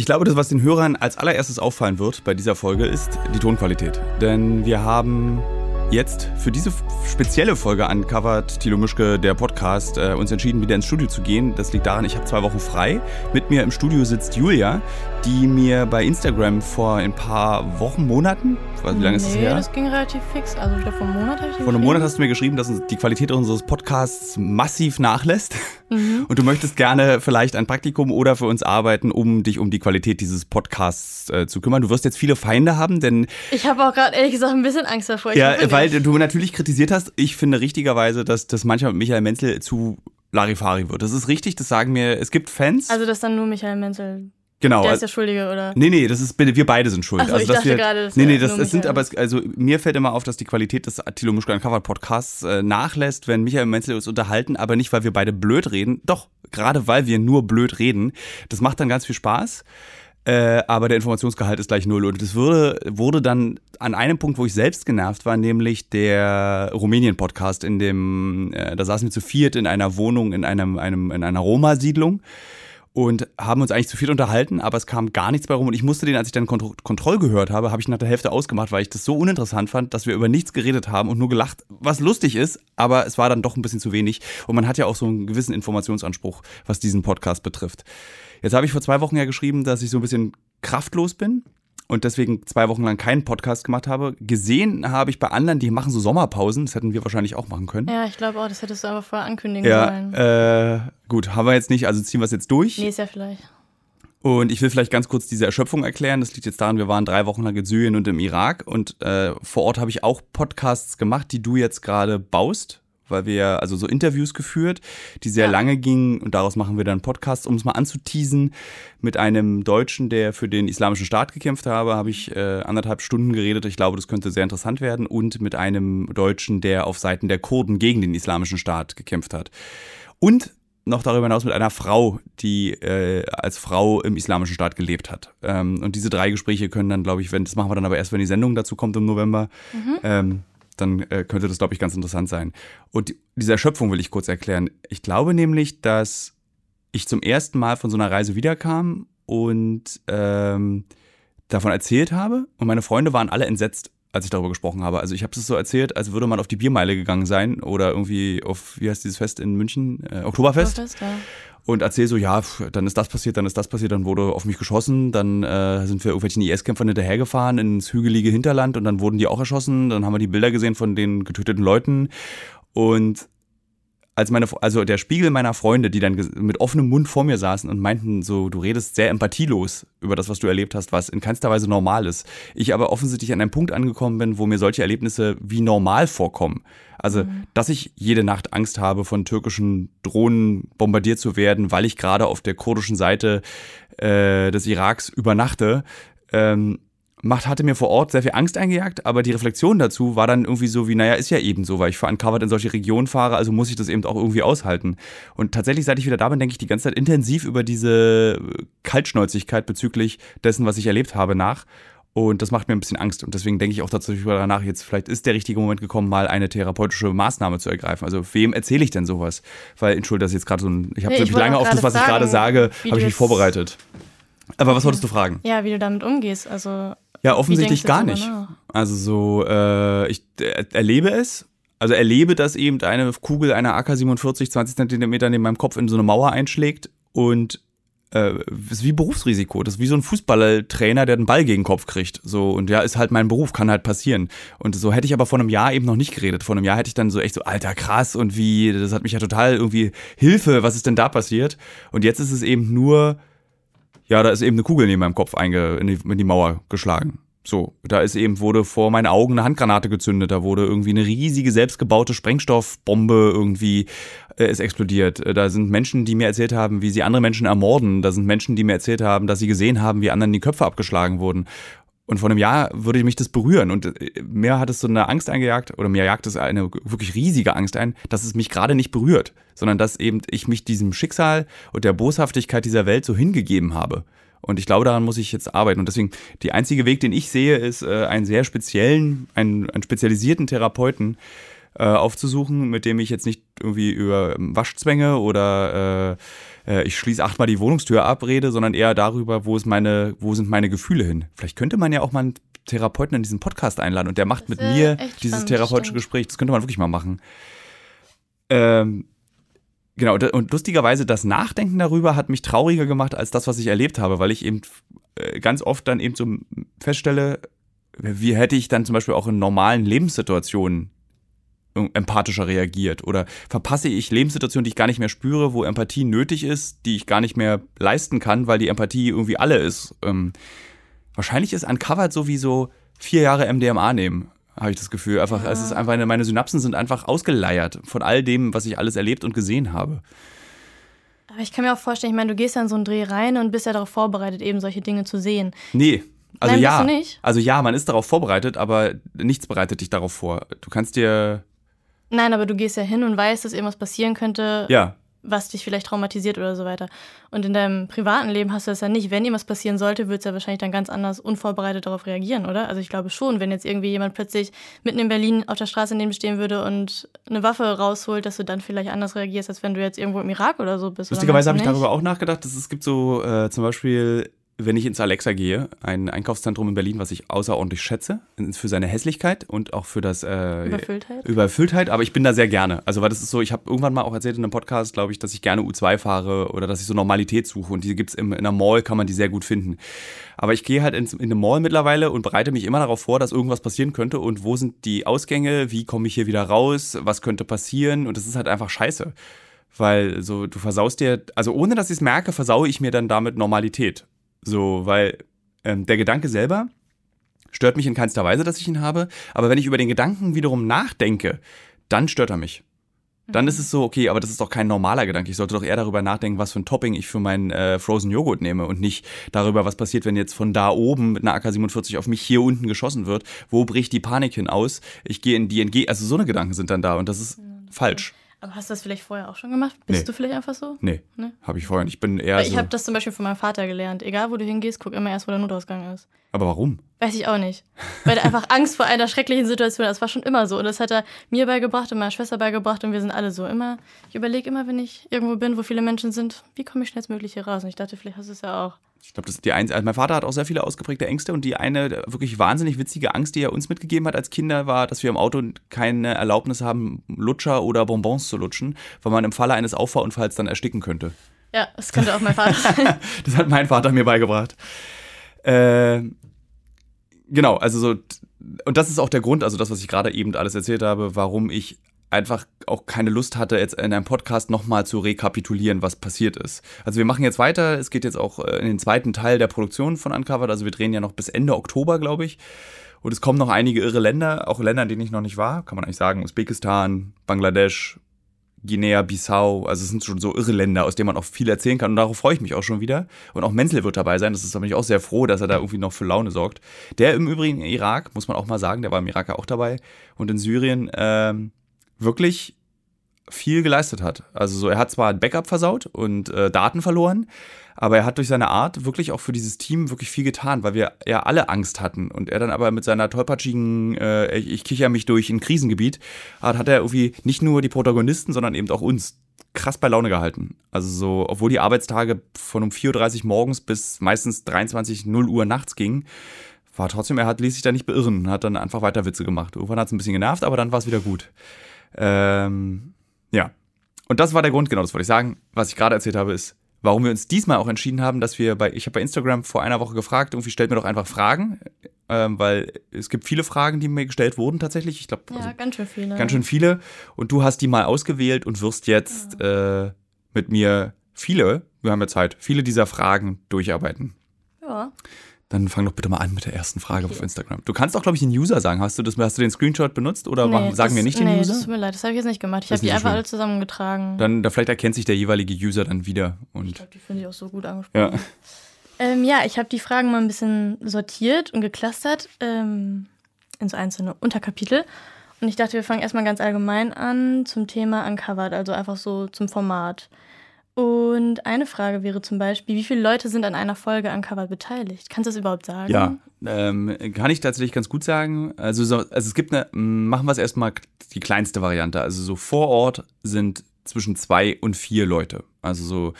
Ich glaube, das, was den Hörern als allererstes auffallen wird bei dieser Folge, ist die Tonqualität. Denn wir haben jetzt für diese spezielle Folge Uncovered Thilo Mischke, der Podcast, äh, uns entschieden, wieder ins Studio zu gehen. Das liegt daran, ich habe zwei Wochen frei. Mit mir im Studio sitzt Julia, die mir bei Instagram vor ein paar Wochen, Monaten, weiß, wie lange ist das her? das ging relativ fix. Also ich glaube, vor einem Monat habe ich Vor einem Monat hast du mir geschrieben, dass die Qualität unseres Podcasts massiv nachlässt. Mhm. Und du möchtest gerne vielleicht ein Praktikum oder für uns arbeiten, um dich um die Qualität dieses Podcasts äh, zu kümmern. Du wirst jetzt viele Feinde haben, denn... Ich habe auch gerade ehrlich gesagt ein bisschen Angst davor. Ich ja, weil du natürlich kritisiert hast, ich finde richtigerweise, dass das manchmal mit Michael Menzel zu Larifari wird. Das ist richtig, das sagen mir, es gibt Fans. Also, dass dann nur Michael Menzel Genau. Der ist der Schuldige, oder? Nee, nee, das ist, wir beide sind schuld. So, also, ich dachte wir, gerade, das Nee, nee, das, das sind aber, also mir fällt immer auf, dass die Qualität des Attilo Mischke Uncovered Podcasts äh, nachlässt, wenn Michael Menzel uns unterhalten, aber nicht, weil wir beide blöd reden. Doch, gerade weil wir nur blöd reden. Das macht dann ganz viel Spaß. Äh, aber der Informationsgehalt ist gleich null. Und das würde, wurde dann an einem Punkt, wo ich selbst genervt war, nämlich der Rumänien-Podcast, in dem, äh, da saßen wir zu viert in einer Wohnung in einem, einem in einer Roma-Siedlung und haben uns eigentlich zu viel unterhalten, aber es kam gar nichts bei rum. Und ich musste den, als ich dann Kontro Kontroll gehört habe, habe ich nach der Hälfte ausgemacht, weil ich das so uninteressant fand, dass wir über nichts geredet haben und nur gelacht, was lustig ist, aber es war dann doch ein bisschen zu wenig. Und man hat ja auch so einen gewissen Informationsanspruch, was diesen Podcast betrifft. Jetzt habe ich vor zwei Wochen ja geschrieben, dass ich so ein bisschen kraftlos bin und deswegen zwei Wochen lang keinen Podcast gemacht habe. Gesehen habe ich bei anderen, die machen so Sommerpausen. Das hätten wir wahrscheinlich auch machen können. Ja, ich glaube auch, das hättest du aber vorher ankündigen ja, sollen. Äh, gut, haben wir jetzt nicht, also ziehen wir es jetzt durch. Nee, ist ja vielleicht. Und ich will vielleicht ganz kurz diese Erschöpfung erklären. Das liegt jetzt daran, wir waren drei Wochen lang in Syrien und im Irak und äh, vor Ort habe ich auch Podcasts gemacht, die du jetzt gerade baust weil wir also so Interviews geführt, die sehr ja. lange gingen und daraus machen wir dann Podcasts, um es mal anzuteasen. Mit einem Deutschen, der für den Islamischen Staat gekämpft habe, habe ich äh, anderthalb Stunden geredet. Ich glaube, das könnte sehr interessant werden. Und mit einem Deutschen, der auf Seiten der Kurden gegen den Islamischen Staat gekämpft hat. Und noch darüber hinaus mit einer Frau, die äh, als Frau im Islamischen Staat gelebt hat. Ähm, und diese drei Gespräche können dann, glaube ich, wenn das machen wir dann aber erst, wenn die Sendung dazu kommt im November. Mhm. Ähm, dann äh, könnte das, glaube ich, ganz interessant sein. Und diese Erschöpfung will ich kurz erklären. Ich glaube nämlich, dass ich zum ersten Mal von so einer Reise wiederkam und ähm, davon erzählt habe. Und meine Freunde waren alle entsetzt, als ich darüber gesprochen habe. Also ich habe es so erzählt, als würde man auf die Biermeile gegangen sein oder irgendwie auf, wie heißt dieses Fest in München? Äh, Oktoberfest. Oktoberfest ja und erzähl so, ja, dann ist das passiert, dann ist das passiert, dann wurde auf mich geschossen, dann äh, sind wir irgendwelchen IS-Kämpfern hinterhergefahren ins hügelige Hinterland und dann wurden die auch erschossen, dann haben wir die Bilder gesehen von den getöteten Leuten und als meine, also der Spiegel meiner Freunde, die dann mit offenem Mund vor mir saßen und meinten so, du redest sehr empathielos über das, was du erlebt hast, was in keinster Weise normal ist. Ich aber offensichtlich an einem Punkt angekommen bin, wo mir solche Erlebnisse wie normal vorkommen. Also, mhm. dass ich jede Nacht Angst habe, von türkischen Drohnen bombardiert zu werden, weil ich gerade auf der kurdischen Seite äh, des Iraks übernachte. Ähm, macht, hatte mir vor Ort sehr viel Angst eingejagt, aber die Reflexion dazu war dann irgendwie so wie, naja, ist ja eben so, weil ich für Uncovered in solche Regionen fahre, also muss ich das eben auch irgendwie aushalten. Und tatsächlich, seit ich wieder da bin, denke ich die ganze Zeit intensiv über diese Kaltschnäuzigkeit bezüglich dessen, was ich erlebt habe, nach. Und das macht mir ein bisschen Angst. Und deswegen denke ich auch tatsächlich danach, jetzt vielleicht ist der richtige Moment gekommen, mal eine therapeutische Maßnahme zu ergreifen. Also wem erzähle ich denn sowas? Weil, entschuldige, das ist jetzt gerade so ein, ich habe nee, lange auf das, was sagen, ich gerade sage, habe ich mich vorbereitet. Aber was wolltest du fragen? Ja, wie du damit umgehst. Also ja, offensichtlich gar nicht. Also so, äh, ich äh, erlebe es. Also erlebe, dass eben eine Kugel einer AK-47 20 Zentimeter neben meinem Kopf in so eine Mauer einschlägt und äh, ist wie Berufsrisiko. Das ist wie so ein Fußballtrainer, der den Ball gegen den Kopf kriegt. So, und ja, ist halt mein Beruf, kann halt passieren. Und so hätte ich aber vor einem Jahr eben noch nicht geredet. Vor einem Jahr hätte ich dann so echt so, alter, krass, und wie, das hat mich ja total irgendwie Hilfe, was ist denn da passiert? Und jetzt ist es eben nur, ja, da ist eben eine Kugel neben meinem Kopf einge in die, in die Mauer geschlagen. So, da ist eben, wurde vor meinen Augen eine Handgranate gezündet, da wurde irgendwie eine riesige selbstgebaute Sprengstoffbombe irgendwie äh, ist explodiert. Äh, da sind Menschen, die mir erzählt haben, wie sie andere Menschen ermorden. Da sind Menschen, die mir erzählt haben, dass sie gesehen haben, wie anderen die Köpfe abgeschlagen wurden. Und vor einem Jahr würde mich das berühren. Und äh, mir hat es so eine Angst eingejagt, oder mir jagt es eine wirklich riesige Angst ein, dass es mich gerade nicht berührt, sondern dass eben ich mich diesem Schicksal und der Boshaftigkeit dieser Welt so hingegeben habe. Und ich glaube, daran muss ich jetzt arbeiten. Und deswegen, der einzige Weg, den ich sehe, ist, äh, einen sehr speziellen, einen, einen spezialisierten Therapeuten äh, aufzusuchen, mit dem ich jetzt nicht irgendwie über Waschzwänge oder äh, äh, ich schließe achtmal die Wohnungstür ab rede, sondern eher darüber, wo ist meine, wo sind meine Gefühle hin. Vielleicht könnte man ja auch mal einen Therapeuten in diesen Podcast einladen und der macht mit mir dieses spannend, therapeutische stimmt. Gespräch. Das könnte man wirklich mal machen. Ähm, genau, und lustigerweise, das Nachdenken darüber hat mich trauriger gemacht als das, was ich erlebt habe, weil ich eben äh, ganz oft dann eben so feststelle, wie hätte ich dann zum Beispiel auch in normalen Lebenssituationen empathischer reagiert oder verpasse ich Lebenssituationen, die ich gar nicht mehr spüre, wo Empathie nötig ist, die ich gar nicht mehr leisten kann, weil die Empathie irgendwie alle ist. Ähm, wahrscheinlich ist Uncovered so wie so vier Jahre MDMA nehmen, habe ich das Gefühl. Einfach, es ist einfach, meine Synapsen sind einfach ausgeleiert von all dem, was ich alles erlebt und gesehen habe. Aber ich kann mir auch vorstellen, ich meine, du gehst ja in so einen Dreh rein und bist ja darauf vorbereitet, eben solche Dinge zu sehen. Nee. Also Nein, ja. du nicht? Also ja, man ist darauf vorbereitet, aber nichts bereitet dich darauf vor. Du kannst dir Nein, aber du gehst ja hin und weißt, dass irgendwas passieren könnte, ja, was dich vielleicht traumatisiert oder so weiter. Und in deinem privaten Leben hast du das ja nicht. Wenn irgendwas passieren sollte, würdest du ja wahrscheinlich dann ganz anders unvorbereitet darauf reagieren, oder? Also ich glaube schon, wenn jetzt irgendwie jemand plötzlich mitten in Berlin auf der Straße neben dir stehen würde und eine Waffe rausholt, dass du dann vielleicht anders reagierst, als wenn du jetzt irgendwo im Irak oder so bist. Lustigerweise habe ich darüber auch nachgedacht. Dass es gibt so äh, zum Beispiel, wenn ich ins Alexa gehe, ein Einkaufszentrum in Berlin, was ich außerordentlich schätze, für seine Hässlichkeit und auch für das äh, Überfülltheit? Überfülltheit, aber ich bin da sehr gerne. Also weil das ist so, ich habe irgendwann mal auch erzählt in einem Podcast, glaube ich, dass ich gerne U2 fahre oder dass ich so Normalität suche und die gibt's im, in einer Mall, kann man die sehr gut finden. Aber ich gehe halt ins, in eine Mall mittlerweile und bereite mich immer darauf vor, dass irgendwas passieren könnte und wo sind die Ausgänge, wie komme ich hier wieder raus, was könnte passieren und das ist halt einfach scheiße. Weil so, du versaust dir, also ohne dass ich es merke, versaue ich mir dann damit Normalität. So, weil ähm, der Gedanke selber stört mich in keinster Weise, dass ich ihn habe. Aber wenn ich über den Gedanken wiederum nachdenke, dann stört er mich. Dann ist es so, okay, aber das ist doch kein normaler Gedanke. Ich sollte doch eher darüber nachdenken, was für ein Topping ich für meinen äh, Frozen Joghurt nehme und nicht darüber, was passiert, wenn jetzt von da oben mit einer AK-47 auf mich hier unten geschossen wird. Wo bricht die Panik hin aus? Ich gehe in die NG. Also so eine Gedanken sind dann da und das ist falsch. Aber hast du das vielleicht vorher auch schon gemacht? Bist Nee. du vielleicht einfach so? Nee, Nee. habe ich vorher nicht. Ich bin eher Weil so. ich habe das zum Beispiel von meinem Vater gelernt. Egal, wo du hingehst, guck immer erst, wo der Notausgang ist. aber warum? Weiß ich auch nicht. Weil er einfach Angst vor einer schrecklichen Situation hat. Das war schon immer so. Und das hat er mir beigebracht und meiner Schwester beigebracht. Und wir sind alle so immer. Ich überlege immer, wenn ich irgendwo bin, wo viele Menschen sind, wie komme ich schnellstmöglich hier raus? Und ich dachte, vielleicht hast du es ja auch. Ich glaube, das ist die eins. Also mein Vater hat auch sehr viele ausgeprägte Ängste und die eine wirklich wahnsinnig witzige Angst, die er uns mitgegeben hat als Kinder, war, dass wir im Auto keine Erlaubnis haben, Lutscher oder Bonbons zu lutschen, weil man im Falle eines Auffahrunfalls dann ersticken könnte. Ja, das könnte auch mein Vater sein. Das hat mein Vater mir beigebracht. Äh, genau, also so, und das ist auch der Grund, also das, was ich gerade eben alles erzählt habe, warum ich einfach auch keine Lust hatte, jetzt in einem Podcast nochmal zu rekapitulieren, was passiert ist. Also wir machen jetzt weiter, es geht jetzt auch äh, in den zweiten Teil der Produktion von Uncovered, also wir drehen ja noch bis Ende Oktober, glaube ich. Und es kommen noch einige irre Länder, auch Länder, in denen ich noch nicht war, kann man eigentlich sagen, Usbekistan, Bangladesch, Guinea-Bissau, also es sind schon so irre Länder, aus denen man auch viel erzählen kann und darauf freue ich mich auch schon wieder. Und auch Menzel wird dabei sein, das ist da bin ich auch sehr froh, dass er da irgendwie noch für Laune sorgt. Der im Übrigen im Irak, muss man auch mal sagen, der war im Irak ja auch dabei und in Syrien ähm, wirklich viel geleistet hat. Also so, er hat zwar ein Backup versaut und äh, Daten verloren, aber er hat durch seine Art wirklich auch für dieses Team wirklich viel getan, weil wir ja alle Angst hatten. Und er dann aber mit seiner tollpatschigen, äh, ich, ich kicher mich durch ein Krisengebiet, hat, hat er irgendwie nicht nur die Protagonisten, sondern eben auch uns krass bei Laune gehalten. Also so, obwohl die Arbeitstage von um 4.30 Uhr morgens bis meistens 23, 0 Uhr nachts gingen, war trotzdem, er hat, ließ sich da nicht beirren und hat dann einfach weiter Witze gemacht. Irgendwann hat es ein bisschen genervt, aber dann war es wieder gut. Ähm, ja. Und das war der Grund, genau, das wollte ich sagen. Was ich gerade erzählt habe, ist, warum wir uns diesmal auch entschieden haben, dass wir bei, ich habe bei Instagram vor einer Woche gefragt, irgendwie stellt mir doch einfach Fragen, ähm, weil es gibt viele Fragen, die mir gestellt wurden tatsächlich. Ich glaube, Ja, also, ganz schön viele. ganz schön viele. Und du hast die mal ausgewählt und wirst jetzt äh, mit mir viele, wir haben ja Zeit, viele dieser Fragen durcharbeiten. Ja. Dann fang doch bitte mal an mit der ersten Frage Okay. auf Instagram. Du kannst auch, glaube ich, den User sagen. Hast du, das, hast du den Screenshot benutzt oder machen, sagen das, wir nicht den nee, User? Das tut mir leid, das habe ich jetzt nicht gemacht. Ich habe die so einfach schlimm. alle zusammengetragen. Dann, da vielleicht erkennt sich der jeweilige User dann wieder. ich Und glaube, die finde ich auch so gut angesprochen. ja. Ähm, ja, ich habe die Fragen mal ein bisschen sortiert und geclustert ähm, in so einzelne Unterkapitel. Und ich dachte, wir fangen erstmal ganz allgemein an zum Thema Uncovered, also einfach so zum Format. Und eine Frage wäre zum Beispiel, wie viele Leute sind an einer Folge Uncovered beteiligt? Kannst du das überhaupt sagen? Ja, ähm, kann ich tatsächlich ganz gut sagen. Also, so, also es gibt eine, machen wir es erstmal die kleinste Variante. Also so vor Ort sind zwischen zwei und vier Leute. Also so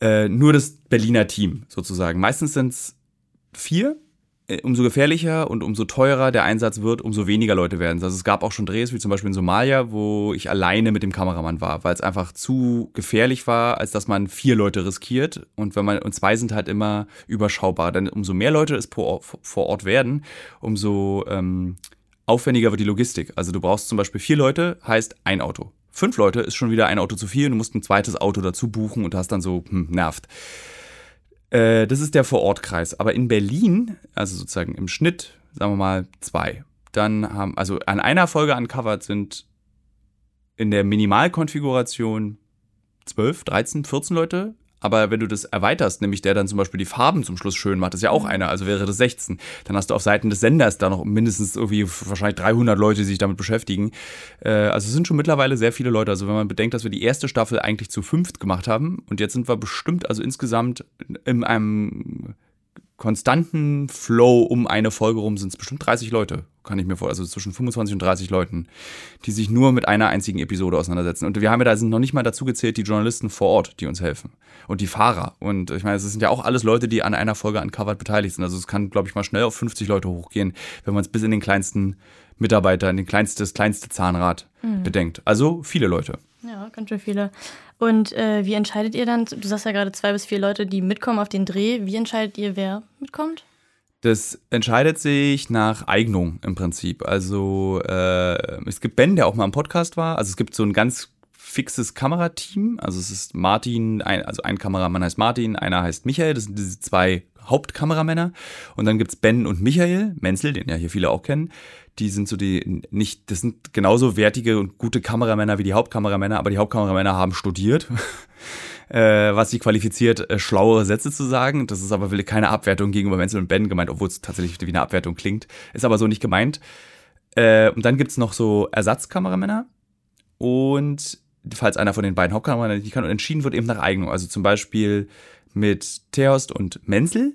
äh, nur das Berliner Team sozusagen. Meistens sind es vier umso gefährlicher und umso teurer der Einsatz wird, umso weniger Leute werden es. Also es gab auch schon Drehs, wie zum Beispiel in Somalia, wo ich alleine mit dem Kameramann war, weil es einfach zu gefährlich war, als dass man vier Leute riskiert. Und wenn man, und zwei sind halt immer überschaubar. Denn umso mehr Leute es vor Ort werden, umso ähm, aufwendiger wird die Logistik. Also du brauchst zum Beispiel vier Leute, heißt ein Auto. Fünf Leute ist schon wieder ein Auto zu viel und du musst ein zweites Auto dazu buchen und hast dann so, hm, nervt. Äh, das ist der Vorortkreis. Aber in Berlin, also sozusagen im Schnitt, sagen wir mal zwei. Dann haben, also an einer Folge uncovered sind in der Minimalkonfiguration 12, 13, 14 Leute aber wenn du das erweiterst, nämlich der dann zum Beispiel die Farben zum Schluss schön macht, ist ja auch mhm. einer, also wäre das 16. Dann hast du auf Seiten des Senders da noch mindestens irgendwie wahrscheinlich 300 Leute, die sich damit beschäftigen. Äh, also es sind schon mittlerweile sehr viele Leute. Also wenn man bedenkt, dass wir die erste Staffel eigentlich zu fünft gemacht haben und jetzt sind wir bestimmt also insgesamt in einem konstanten Flow um eine Folge rum sind es bestimmt 30 Leute, kann ich mir vorstellen. Also zwischen 25 und 30 Leuten, die sich nur mit einer einzigen Episode auseinandersetzen. Und wir haben ja da sind noch nicht mal dazu gezählt die Journalisten vor Ort, die uns helfen. Und die Fahrer. Und ich meine, es sind ja auch alles Leute, die an einer Folge uncovered beteiligt sind. Also es kann, glaube ich, mal schnell auf 50 Leute hochgehen, wenn man es bis in den kleinsten Mitarbeiter, in den kleinste, das kleinste Zahnrad mhm. bedenkt. Also viele Leute. Ja, ganz schön viele. Und äh, wie entscheidet ihr dann? Du sagst ja gerade zwei bis vier Leute, die mitkommen auf den Dreh. Wie entscheidet ihr, wer mitkommt? Das entscheidet sich nach Eignung im Prinzip. Also äh, es gibt Ben, der auch mal im Podcast war. Also es gibt so ein ganz fixes Kamerateam. Also es ist Martin, ein, also ein Kameramann heißt Martin, einer heißt Michael. Das sind diese zwei Hauptkameramänner. Und dann gibt es Ben und Michael Menzel, den ja hier viele auch kennen die sind so die nicht, das sind genauso wertige und gute Kameramänner wie die Hauptkameramänner, aber die Hauptkameramänner haben studiert, äh, was sie qualifiziert, äh, schlauere Sätze zu sagen. Das ist aber keine Abwertung gegenüber Menzel und Ben gemeint, obwohl es tatsächlich wie eine Abwertung klingt. Ist aber so nicht gemeint. Äh, und dann gibt's noch so Ersatzkameramänner und falls einer von den beiden Hauptkameramänner nicht kann und entschieden wird eben nach Eignung. Also zum Beispiel mit Theost und Menzel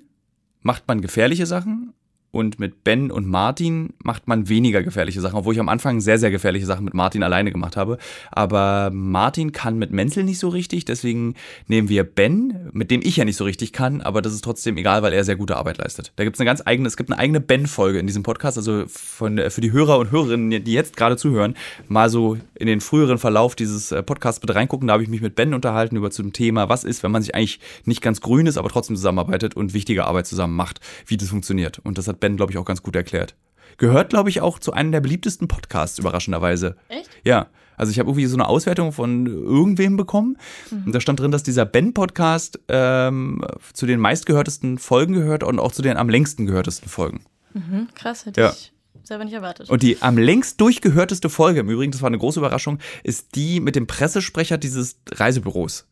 macht man gefährliche Sachen und mit Ben und Martin macht man weniger gefährliche Sachen, obwohl ich am Anfang sehr, sehr gefährliche Sachen mit Martin alleine gemacht habe. Aber Martin kann mit Menzel nicht so richtig, deswegen nehmen wir Ben, mit dem ich ja nicht so richtig kann, aber das ist trotzdem egal, weil er sehr gute Arbeit leistet. Da gibt es eine ganz eigene, es gibt eine eigene Ben-Folge in diesem Podcast, also von, für die Hörer und Hörerinnen, die jetzt gerade zuhören, mal so in den früheren Verlauf dieses äh, Podcasts bitte reingucken. Da habe ich mich mit Ben unterhalten über zum Thema, was ist, wenn man sich eigentlich nicht ganz grün ist, aber trotzdem zusammenarbeitet und wichtige Arbeit zusammen macht, wie das funktioniert. Und das hat Ben, glaube ich, auch ganz gut erklärt. Gehört, glaube ich, auch zu einem der beliebtesten Podcasts, überraschenderweise. Echt? Ja. Also ich habe irgendwie so eine Auswertung von irgendwem bekommen. Mhm. Und da stand drin, dass dieser Ben-Podcast ähm, zu den meistgehörtesten Folgen gehört und auch zu den am längsten gehörtesten Folgen. Mhm, krass, hätte ja. ich selber nicht erwartet. Und die am längst durchgehörteste Folge, im Übrigen, das war eine große Überraschung, ist die mit dem Pressesprecher dieses Reisebüros.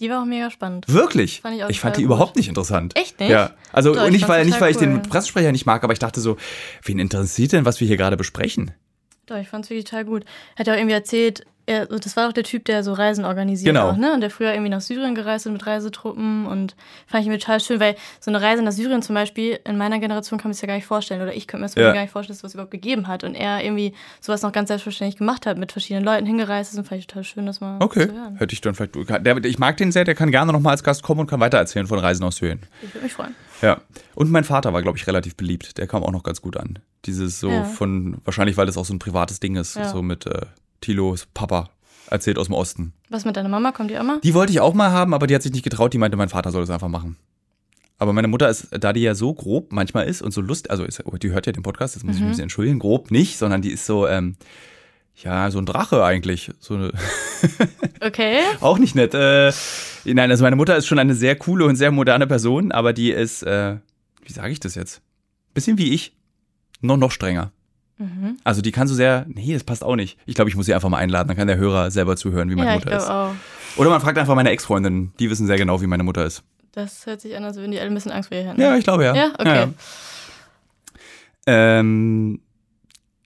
Die war auch mega spannend. Wirklich? Fand ich, ich fand die gut. überhaupt nicht interessant. Echt nicht? Ja. Also Doch, nicht, weil, nicht, weil ich cool. den Pressesprecher nicht mag, aber ich dachte so, wen interessiert denn, was wir hier gerade besprechen? Doch, ich fand es wirklich total gut. Hat ja auch irgendwie erzählt, er, das war doch der Typ, der so Reisen organisiert genau. auch, ne? Und der früher irgendwie nach Syrien gereist ist mit Reisetruppen und fand ich mir total schön, weil so eine Reise nach Syrien zum Beispiel, in meiner Generation kann man es ja gar nicht vorstellen oder ich könnte mir das ja. gar nicht vorstellen, dass es überhaupt gegeben hat und er irgendwie sowas noch ganz selbstverständlich gemacht hat, mit verschiedenen Leuten hingereist ist und fand ich total schön, das mal okay. Hätte ich dann vielleicht, der, ich mag den sehr, der kann gerne nochmal als Gast kommen und kann weitererzählen von Reisen aus Syrien. Ich würde mich freuen. Ja. Und mein Vater war, glaube ich, relativ beliebt. Der kam auch noch ganz gut an. Dieses so ja. von, wahrscheinlich, weil das auch so ein privates Ding ist, ja. so mit äh, Tilos Papa erzählt aus dem Osten. Was mit deiner Mama? Kommt die mal? Die wollte ich auch mal haben, aber die hat sich nicht getraut. Die meinte, mein Vater soll das einfach machen. Aber meine Mutter ist, da die ja so grob manchmal ist und so lust, also ist, oh, die hört ja den Podcast, jetzt muss mhm. ich mich ein bisschen entschuldigen, grob nicht, sondern die ist so, ähm, ja, so ein Drache eigentlich. So eine okay. auch nicht nett. Äh, nein, also meine Mutter ist schon eine sehr coole und sehr moderne Person, aber die ist, äh, wie sage ich das jetzt? Bisschen wie ich. Noch, noch strenger. Mhm. Also die kann so sehr, nee, das passt auch nicht. Ich glaube, ich muss sie einfach mal einladen, dann kann der Hörer selber zuhören, wie meine ja, Mutter ist. Auch. Oder man fragt einfach meine Ex-Freundin, die wissen sehr genau, wie meine Mutter ist. Das hört sich an, als würden die alle ein bisschen Angst vor ihr haben. Ja, ich glaube ja. Ja, okay. Ja, ja. Ähm,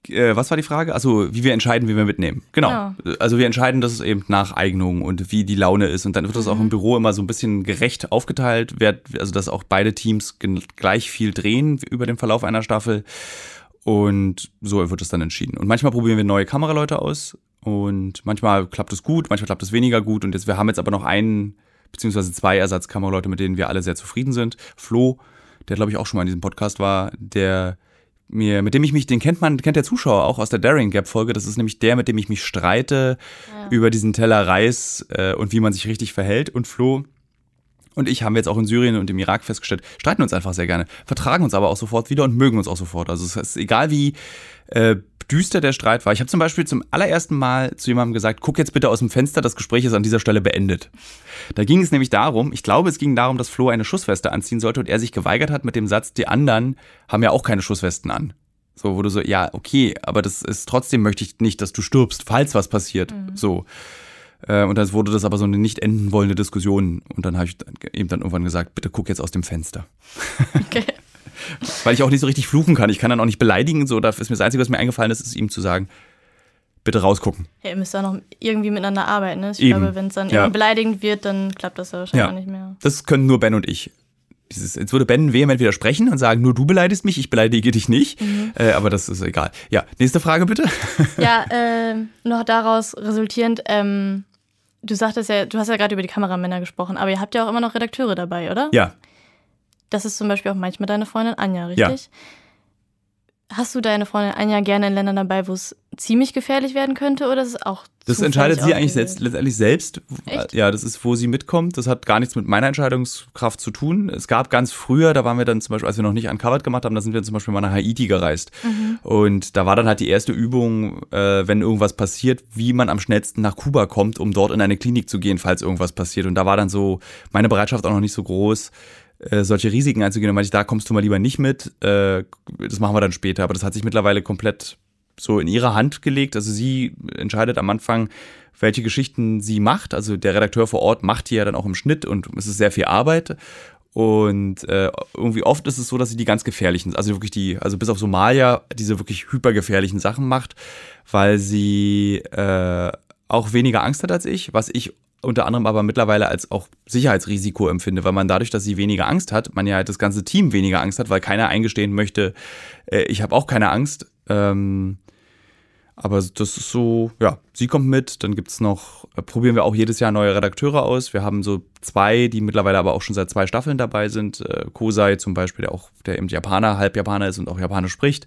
Äh, was war die Frage? Also, wie wir entscheiden, wie wir mitnehmen. Genau. Genau. Also wir entscheiden, das eben nach Eignung und wie die Laune ist. Und dann wird das auch im Büro immer so ein bisschen gerecht aufgeteilt, also dass auch beide Teams gleich viel drehen über den Verlauf einer Staffel. Und so wird es dann entschieden. Und manchmal probieren wir neue Kameraleute aus und manchmal klappt es gut, manchmal klappt es weniger gut. Und jetzt, wir haben jetzt aber noch einen beziehungsweise zwei Ersatzkameraleute, mit denen wir alle sehr zufrieden sind. Flo, der glaube ich auch schon mal in diesem Podcast war, der mir, mit dem ich mich, den kennt man, kennt der Zuschauer auch aus der Daring Gap Folge. Das ist nämlich der, mit dem ich mich streite über diesen Teller Reis äh, und wie man sich richtig verhält. Und Flo und ich haben wir jetzt auch in Syrien und im Irak festgestellt, streiten uns einfach sehr gerne, vertragen uns aber auch sofort wieder und mögen uns auch sofort. Also es ist egal wie äh, düster der Streit war. Ich habe zum Beispiel zum allerersten Mal zu jemandem gesagt, guck jetzt bitte aus dem Fenster, das Gespräch ist an dieser Stelle beendet. Da ging es nämlich darum, ich glaube, es ging darum, dass Flo eine Schussweste anziehen sollte und er sich geweigert hat mit dem Satz, die anderen haben ja auch keine Schusswesten an. So, wo du so, ja, okay, aber das ist trotzdem möchte ich nicht, dass du stirbst, falls was passiert. So. Äh, Und dann wurde das aber so eine nicht enden wollende Diskussion. Und dann habe ich eben dann irgendwann gesagt, bitte guck jetzt aus dem Fenster. Okay. Weil ich auch nicht so richtig fluchen kann. Ich kann dann auch nicht beleidigen. So, da ist mir das Einzige, was mir eingefallen ist, ist ihm zu sagen, bitte rausgucken. Ja, ihr müsst auch noch irgendwie miteinander arbeiten. Ne? Ich Eben. glaube, wenn es dann Ja. irgendwie beleidigend wird, dann klappt das ja wahrscheinlich auch nicht mehr. Das können nur Ben und ich. Dieses, jetzt würde Ben vehement widersprechen und sagen, nur du beleidigst mich, ich beleidige dich nicht. Äh, aber das ist egal. Ja, nächste Frage bitte. Ja, ähm, noch daraus resultierend, ähm, du sagtest ja, du hast ja gerade über die Kameramänner gesprochen, aber ihr habt ja auch immer noch Redakteure dabei, oder? Ja, Das ist zum Beispiel auch manchmal deine Freundin Anja, richtig? Hast du deine Freundin Anja gerne in Ländern dabei, wo es ziemlich gefährlich werden könnte, oder ist es auch Das entscheidet sie eigentlich selbst, letztendlich selbst. Echt? Ja, das ist, wo sie mitkommt. Das hat gar nichts mit meiner Entscheidungskraft zu tun. Es gab ganz früher, da waren wir dann zum Beispiel, als wir noch nicht uncovered gemacht haben, da sind wir zum Beispiel mal nach Haiti gereist. Und da war dann halt die erste Übung, äh, wenn irgendwas passiert, wie man am schnellsten nach Kuba kommt, um dort in eine Klinik zu gehen, falls irgendwas passiert. Und da war dann so meine Bereitschaft auch noch nicht so groß, äh, solche Risiken einzugehen. Und meinte ich, da kommst du mal lieber nicht mit. Äh, das machen wir dann später. Aber das hat sich mittlerweile komplett so in ihre Hand gelegt. Also sie entscheidet am Anfang, welche Geschichten sie macht. Also der Redakteur vor Ort macht die ja dann auch im Schnitt und es ist sehr viel Arbeit. Und äh, irgendwie oft ist es so, dass sie die ganz gefährlichen, also wirklich die, also bis auf Somalia, diese wirklich hypergefährlichen Sachen macht, weil sie äh, auch weniger Angst hat als ich, was ich unter anderem aber mittlerweile als auch Sicherheitsrisiko empfinde, weil man dadurch, dass sie weniger Angst hat, man ja halt das ganze Team weniger Angst hat, weil keiner eingestehen möchte, äh, ich habe auch keine Angst. Ähm, aber das ist so, ja, sie kommt mit, dann gibt's noch, äh, probieren wir auch jedes Jahr neue Redakteure aus. Wir haben so zwei, die mittlerweile aber auch schon seit zwei Staffeln dabei sind. Äh, Kosei zum Beispiel, der auch, der eben Japaner, halb Japaner ist und auch Japanisch spricht.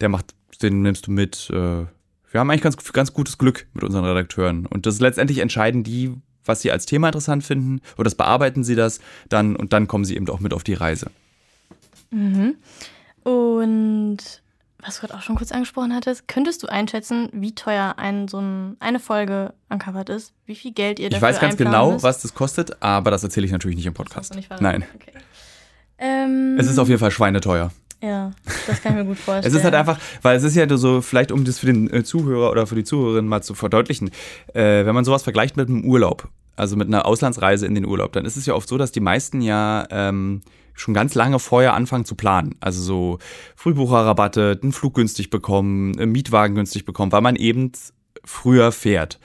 Der macht, den nimmst du mit. Äh, wir haben eigentlich ganz, ganz gutes Glück mit unseren Redakteuren. Und das letztendlich entscheiden die, was sie als Thema interessant finden, oder das bearbeiten sie das dann und dann kommen sie eben auch mit auf die Reise. Und was du gerade auch schon kurz angesprochen hattest, könntest du einschätzen, wie teuer ein, so ein, eine Folge uncovered ist? Wie viel Geld ihr Ich dafür weiß ganz genau, müsst? was das kostet, aber das erzähle ich natürlich nicht im Podcast. Nein. Okay. Ähm, Es ist auf jeden Fall schweineteuer. Ja, das kann ich mir gut vorstellen. Es ist halt einfach, weil es ist ja so, vielleicht um das für den äh, Zuhörer oder für die Zuhörerin mal zu verdeutlichen, äh, wenn man sowas vergleicht mit einem Urlaub, also mit einer Auslandsreise in den Urlaub, dann ist es ja oft so, dass die meisten ja ähm, schon ganz lange vorher anfangen zu planen. Also so Frühbucherrabatte, einen Flug günstig bekommen, einen Mietwagen günstig bekommen, weil man eben früher fährt.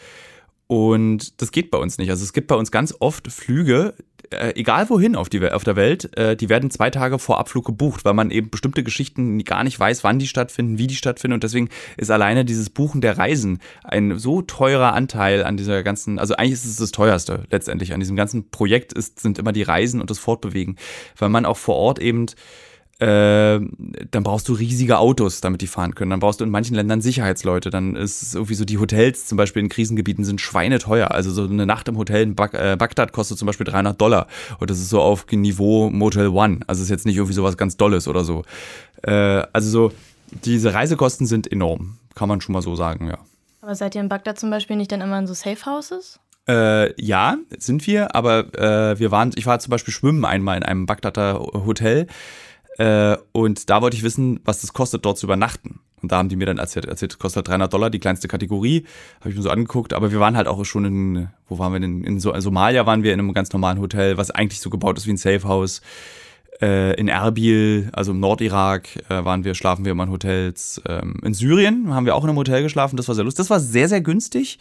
Und das geht bei uns nicht. Also es gibt bei uns ganz oft Flüge, äh, egal wohin auf, die, auf der Welt, äh, die werden zwei Tage vor Abflug gebucht, weil man eben bestimmte Geschichten gar nicht weiß, wann die stattfinden, wie die stattfinden. Und deswegen ist alleine dieses Buchen der Reisen ein so teurer Anteil an dieser ganzen, also eigentlich ist es das teuerste letztendlich an diesem ganzen Projekt ist, sind immer die Reisen und das Fortbewegen, weil man auch vor Ort eben äh, dann brauchst du riesige Autos, damit die fahren können. Dann brauchst du in manchen Ländern Sicherheitsleute. Dann ist es irgendwie so, die Hotels zum Beispiel in Krisengebieten sind schweineteuer. Also so eine Nacht im Hotel in Bag äh, Bagdad kostet zum Beispiel 300 Dollar. Und das ist so auf Niveau Motel One. Also ist jetzt nicht irgendwie sowas ganz Dolles oder so. Äh, also so, diese Reisekosten sind enorm. Kann man schon mal so sagen, ja. Aber seid ihr in Bagdad zum Beispiel nicht dann immer in so Safe Houses? Äh, ja, sind wir, aber äh, wir waren, ich war zum Beispiel schwimmen einmal in einem Bagdader Hotel äh, und da wollte ich wissen, was das kostet, dort zu übernachten. Und da haben die mir dann erzählt, erzählt, das kostet halt 300 Dollar, die kleinste Kategorie. Habe ich mir so angeguckt, aber wir waren halt auch schon in, wo waren wir denn? In so, Somalia waren wir in einem ganz normalen Hotel, was eigentlich so gebaut ist wie ein Safehouse. Äh, in Erbil, also im Nordirak, äh, waren wir, schlafen wir immer in Hotels. Ähm, in Syrien haben wir auch in einem Hotel geschlafen, das war sehr lustig. Das war sehr, sehr günstig,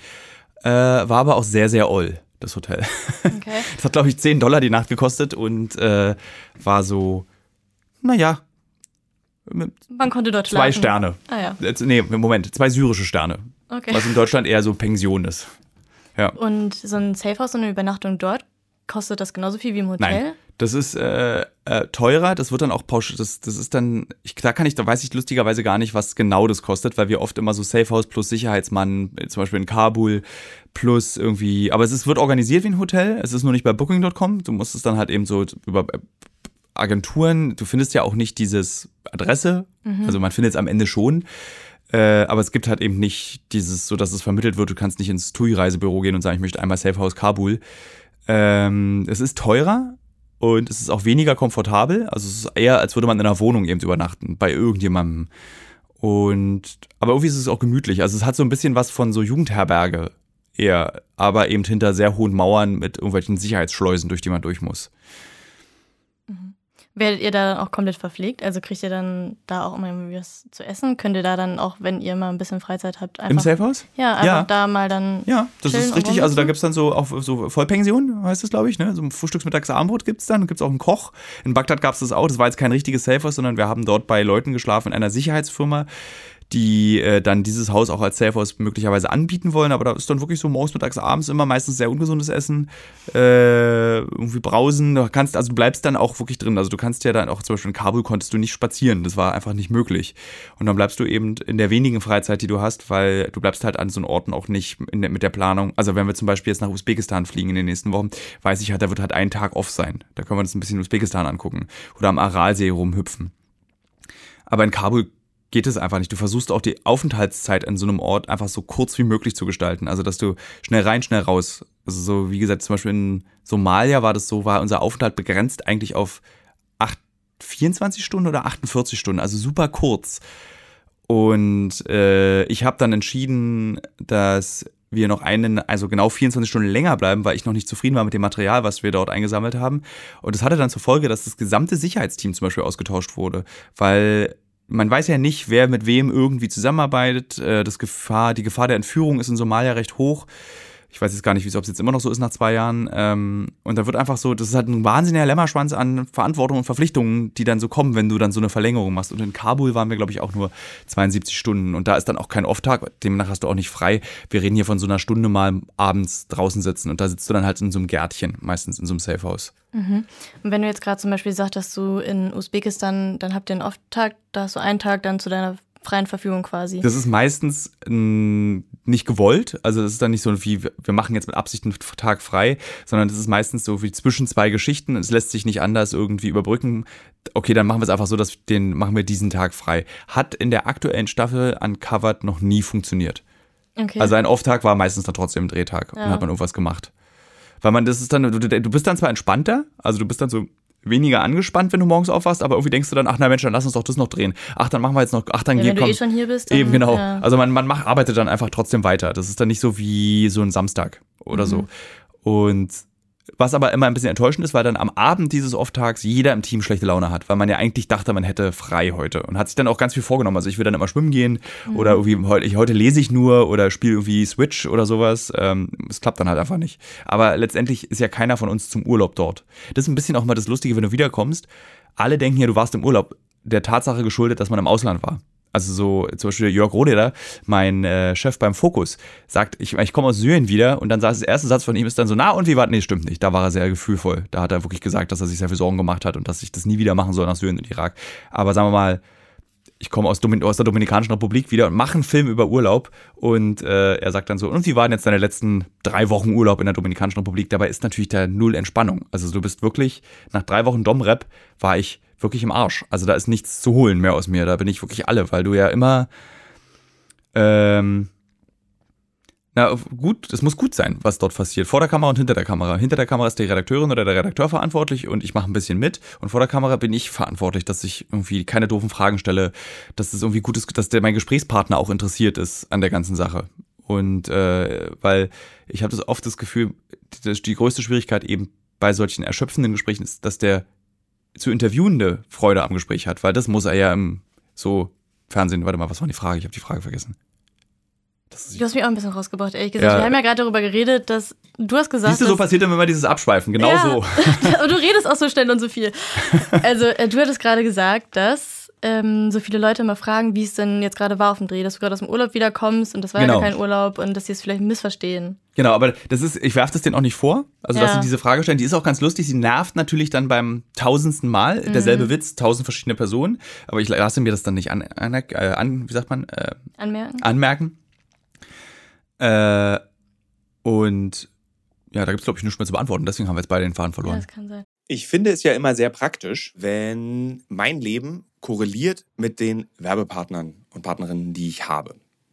äh, war aber auch sehr, sehr oll, das Hotel. Okay. Das hat, glaube ich, 10 Dollar die Nacht gekostet und äh, war so, naja. Man konnte dort Zwei schlafen. Sterne. Ah ja. Nee, Moment, zwei syrische Sterne. Okay. Was in Deutschland eher so Pension ist. Ja. Und so ein Safehouse und eine Übernachtung dort, kostet das genauso viel wie im Hotel? Nein. Das ist äh, äh, teurer, das wird dann auch pauschal, das, das ist dann, ich, da kann ich, da weiß ich lustigerweise gar nicht, was genau das kostet, weil wir oft immer so Safehouse plus Sicherheitsmann, zum Beispiel in Kabul, plus irgendwie, aber es ist, wird organisiert wie ein Hotel, es ist nur nicht bei Booking.com, du musst es dann halt eben so über Agenturen, du findest ja auch nicht dieses Adresse, mhm. also man findet es am Ende schon, äh, aber es gibt halt eben nicht dieses, so dass es vermittelt wird, du kannst nicht ins TUI-Reisebüro gehen und sagen, ich möchte einmal Safehouse Kabul. Ähm, es ist teurer, und es ist auch weniger komfortabel. Also es ist eher, als würde man in einer Wohnung eben übernachten, bei irgendjemandem. Und, aber irgendwie ist es auch gemütlich. Also es hat so ein bisschen was von so Jugendherberge eher, aber eben hinter sehr hohen Mauern mit irgendwelchen Sicherheitsschleusen, durch die man durch muss. Werdet ihr da dann auch komplett verpflegt? Also kriegt ihr dann da auch immer was zu essen? Könnt ihr da dann auch, wenn ihr mal ein bisschen Freizeit habt, einfach. Im Safehouse? Ja, einfach ja. da mal dann. Ja, das ist richtig. Also da gibt es dann so auch so Vollpension, heißt es, glaube ich, ne? So ein Frühstücksmittags Abendbrot gibt es dann. Gibt es auch einen Koch. In Bagdad gab es das auch. Das war jetzt kein richtiges Safehouse, sondern wir haben dort bei Leuten geschlafen in einer Sicherheitsfirma die äh, dann dieses Haus auch als Safehouse möglicherweise anbieten wollen. Aber da ist dann wirklich so morgens, mittags, abends immer meistens sehr ungesundes Essen. Äh, irgendwie brausen. Du kannst, also du bleibst dann auch wirklich drin. Also du kannst ja dann auch zum Beispiel in Kabul konntest du nicht spazieren. Das war einfach nicht möglich. Und dann bleibst du eben in der wenigen Freizeit, die du hast, weil du bleibst halt an so Orten auch nicht der, mit der Planung. Also wenn wir zum Beispiel jetzt nach Usbekistan fliegen in den nächsten Wochen, weiß ich halt, da wird halt ein Tag off sein. Da können wir uns ein bisschen Usbekistan angucken. Oder am Aralsee rumhüpfen. Aber in Kabul geht es einfach nicht. Du versuchst auch die Aufenthaltszeit an so einem Ort einfach so kurz wie möglich zu gestalten. Also, dass du schnell rein, schnell raus. Also, so wie gesagt, zum Beispiel in Somalia war das so, war unser Aufenthalt begrenzt eigentlich auf 8, 24 Stunden oder 48 Stunden, also super kurz. Und äh, ich habe dann entschieden, dass wir noch einen, also genau 24 Stunden länger bleiben, weil ich noch nicht zufrieden war mit dem Material, was wir dort eingesammelt haben. Und das hatte dann zur Folge, dass das gesamte Sicherheitsteam zum Beispiel ausgetauscht wurde, weil man weiß ja nicht, wer mit wem irgendwie zusammenarbeitet. Äh, das Gefahr, die Gefahr der Entführung ist in Somalia recht hoch. Ich weiß jetzt gar nicht, ob es jetzt immer noch so ist nach zwei Jahren. Ähm, und da wird einfach so, das ist halt ein wahnsinniger Lämmerschwanz an Verantwortung und Verpflichtungen, die dann so kommen, wenn du dann so eine Verlängerung machst. Und in Kabul waren wir, glaube ich, auch nur 72 Stunden. Und da ist dann auch kein Off-Tag, demnach hast du auch nicht frei. Wir reden hier von so einer Stunde mal abends draußen sitzen. Und da sitzt du dann halt in so einem Gärtchen, meistens in so einem Safehouse. Mhm. Und wenn du jetzt gerade zum Beispiel sagst, dass du in Usbekistan, dann habt ihr einen Off-Tag, da hast du einen Tag dann zu deiner freien Verfügung quasi. Das ist meistens mh, nicht gewollt. Also das ist dann nicht so wie, wir machen jetzt mit Absicht einen Tag frei, sondern das ist meistens so wie zwischen zwei Geschichten. Es lässt sich nicht anders irgendwie überbrücken. Okay, dann machen wir es einfach so, dass den machen wir diesen Tag frei. Hat in der aktuellen Staffel Uncovered noch nie funktioniert. Okay. Also ein Off-Tag war meistens dann trotzdem ein Drehtag ja. und hat man irgendwas gemacht. Weil man, das ist dann, du, du bist dann zwar entspannter, also du bist dann so, weniger angespannt, wenn du morgens aufwachst, aber irgendwie denkst du dann, ach na Mensch, dann lass uns doch das noch drehen. Ach, dann machen wir jetzt noch, ach dann ja, wenn komm. du eh schon hier bist. Dann, eben, genau. Ja. Also man, man macht, arbeitet dann einfach trotzdem weiter. Das ist dann nicht so wie so ein Samstag oder mhm. so. Und was aber immer ein bisschen enttäuschend ist, weil dann am Abend dieses Off-Tags jeder im Team schlechte Laune hat, weil man ja eigentlich dachte, man hätte frei heute und hat sich dann auch ganz viel vorgenommen. Also ich will dann immer schwimmen gehen mhm. oder irgendwie heute, heute lese ich nur oder spiele irgendwie Switch oder sowas. Ähm, es klappt dann halt einfach nicht. Aber letztendlich ist ja keiner von uns zum Urlaub dort. Das ist ein bisschen auch mal das Lustige, wenn du wiederkommst. Alle denken ja, du warst im Urlaub. Der Tatsache geschuldet, dass man im Ausland war. Also so zum Beispiel Jörg Rohleder, mein äh, Chef beim Fokus, sagt, ich, ich komme aus Syrien wieder und dann sagt der erste Satz von ihm ist dann so, na und wie war, nee, stimmt nicht. Da war er sehr gefühlvoll. Da hat er wirklich gesagt, dass er sich sehr viel Sorgen gemacht hat und dass ich das nie wieder machen soll nach Syrien und Irak. Aber sagen wir mal, ich komme aus, aus, der Dominikanischen Republik wieder und mache einen Film über Urlaub und äh, er sagt dann so, und wie waren jetzt deine letzten drei Wochen Urlaub in der Dominikanischen Republik? Dabei ist natürlich da null Entspannung. Also du bist wirklich, nach drei Wochen Domrep war ich wirklich im Arsch. Also da ist nichts zu holen mehr aus mir. Da bin ich wirklich alle, weil du ja immer. Ähm, na gut, es muss gut sein, was dort passiert. Vor der Kamera und hinter der Kamera. Hinter der Kamera ist die Redakteurin oder der Redakteur verantwortlich und ich mache ein bisschen mit. Und vor der Kamera bin ich verantwortlich, dass ich irgendwie keine doofen Fragen stelle, dass es irgendwie gut ist, dass der mein Gesprächspartner auch interessiert ist an der ganzen Sache. Und äh, weil ich habe das oft das Gefühl, die, die größte Schwierigkeit eben bei solchen erschöpfenden Gesprächen ist, dass der zu interviewende Freude am Gespräch hat, weil das muss er ja im so Fernsehen. Warte mal, was war die Frage? Ich habe die Frage vergessen. Du hast mich auch ein bisschen rausgebracht, ehrlich gesagt. Ja. Wir haben ja gerade darüber geredet, dass du hast gesagt. Siehst du, so passiert dann immer dieses Abschweifen, genau ja. so. und du redest auch so schnell und so viel. Also, äh, du hattest gerade gesagt, dass ähm, so viele Leute immer fragen, wie es denn jetzt gerade war auf dem Dreh, dass du gerade aus dem Urlaub wiederkommst und das war genau. ja kein Urlaub und dass sie es vielleicht missverstehen. Genau, aber das ist, ich werfe das denen auch nicht vor. Also, ja. dass sie diese Frage stellen, die ist auch ganz lustig. Sie nervt natürlich dann beim tausendsten Mal. Mhm. Derselbe Witz, tausend verschiedene Personen. Aber ich lasse mir das dann nicht an, an, äh, an wie sagt man? Äh, anmerken. Anmerken. Äh, und ja, da gibt es, glaube ich, nichts mehr zu beantworten. Deswegen haben wir jetzt beide den Faden verloren. Ja, das kann sein. Ich finde es ja immer sehr praktisch, wenn mein Leben korreliert mit den Werbepartnern und Partnerinnen, die ich habe.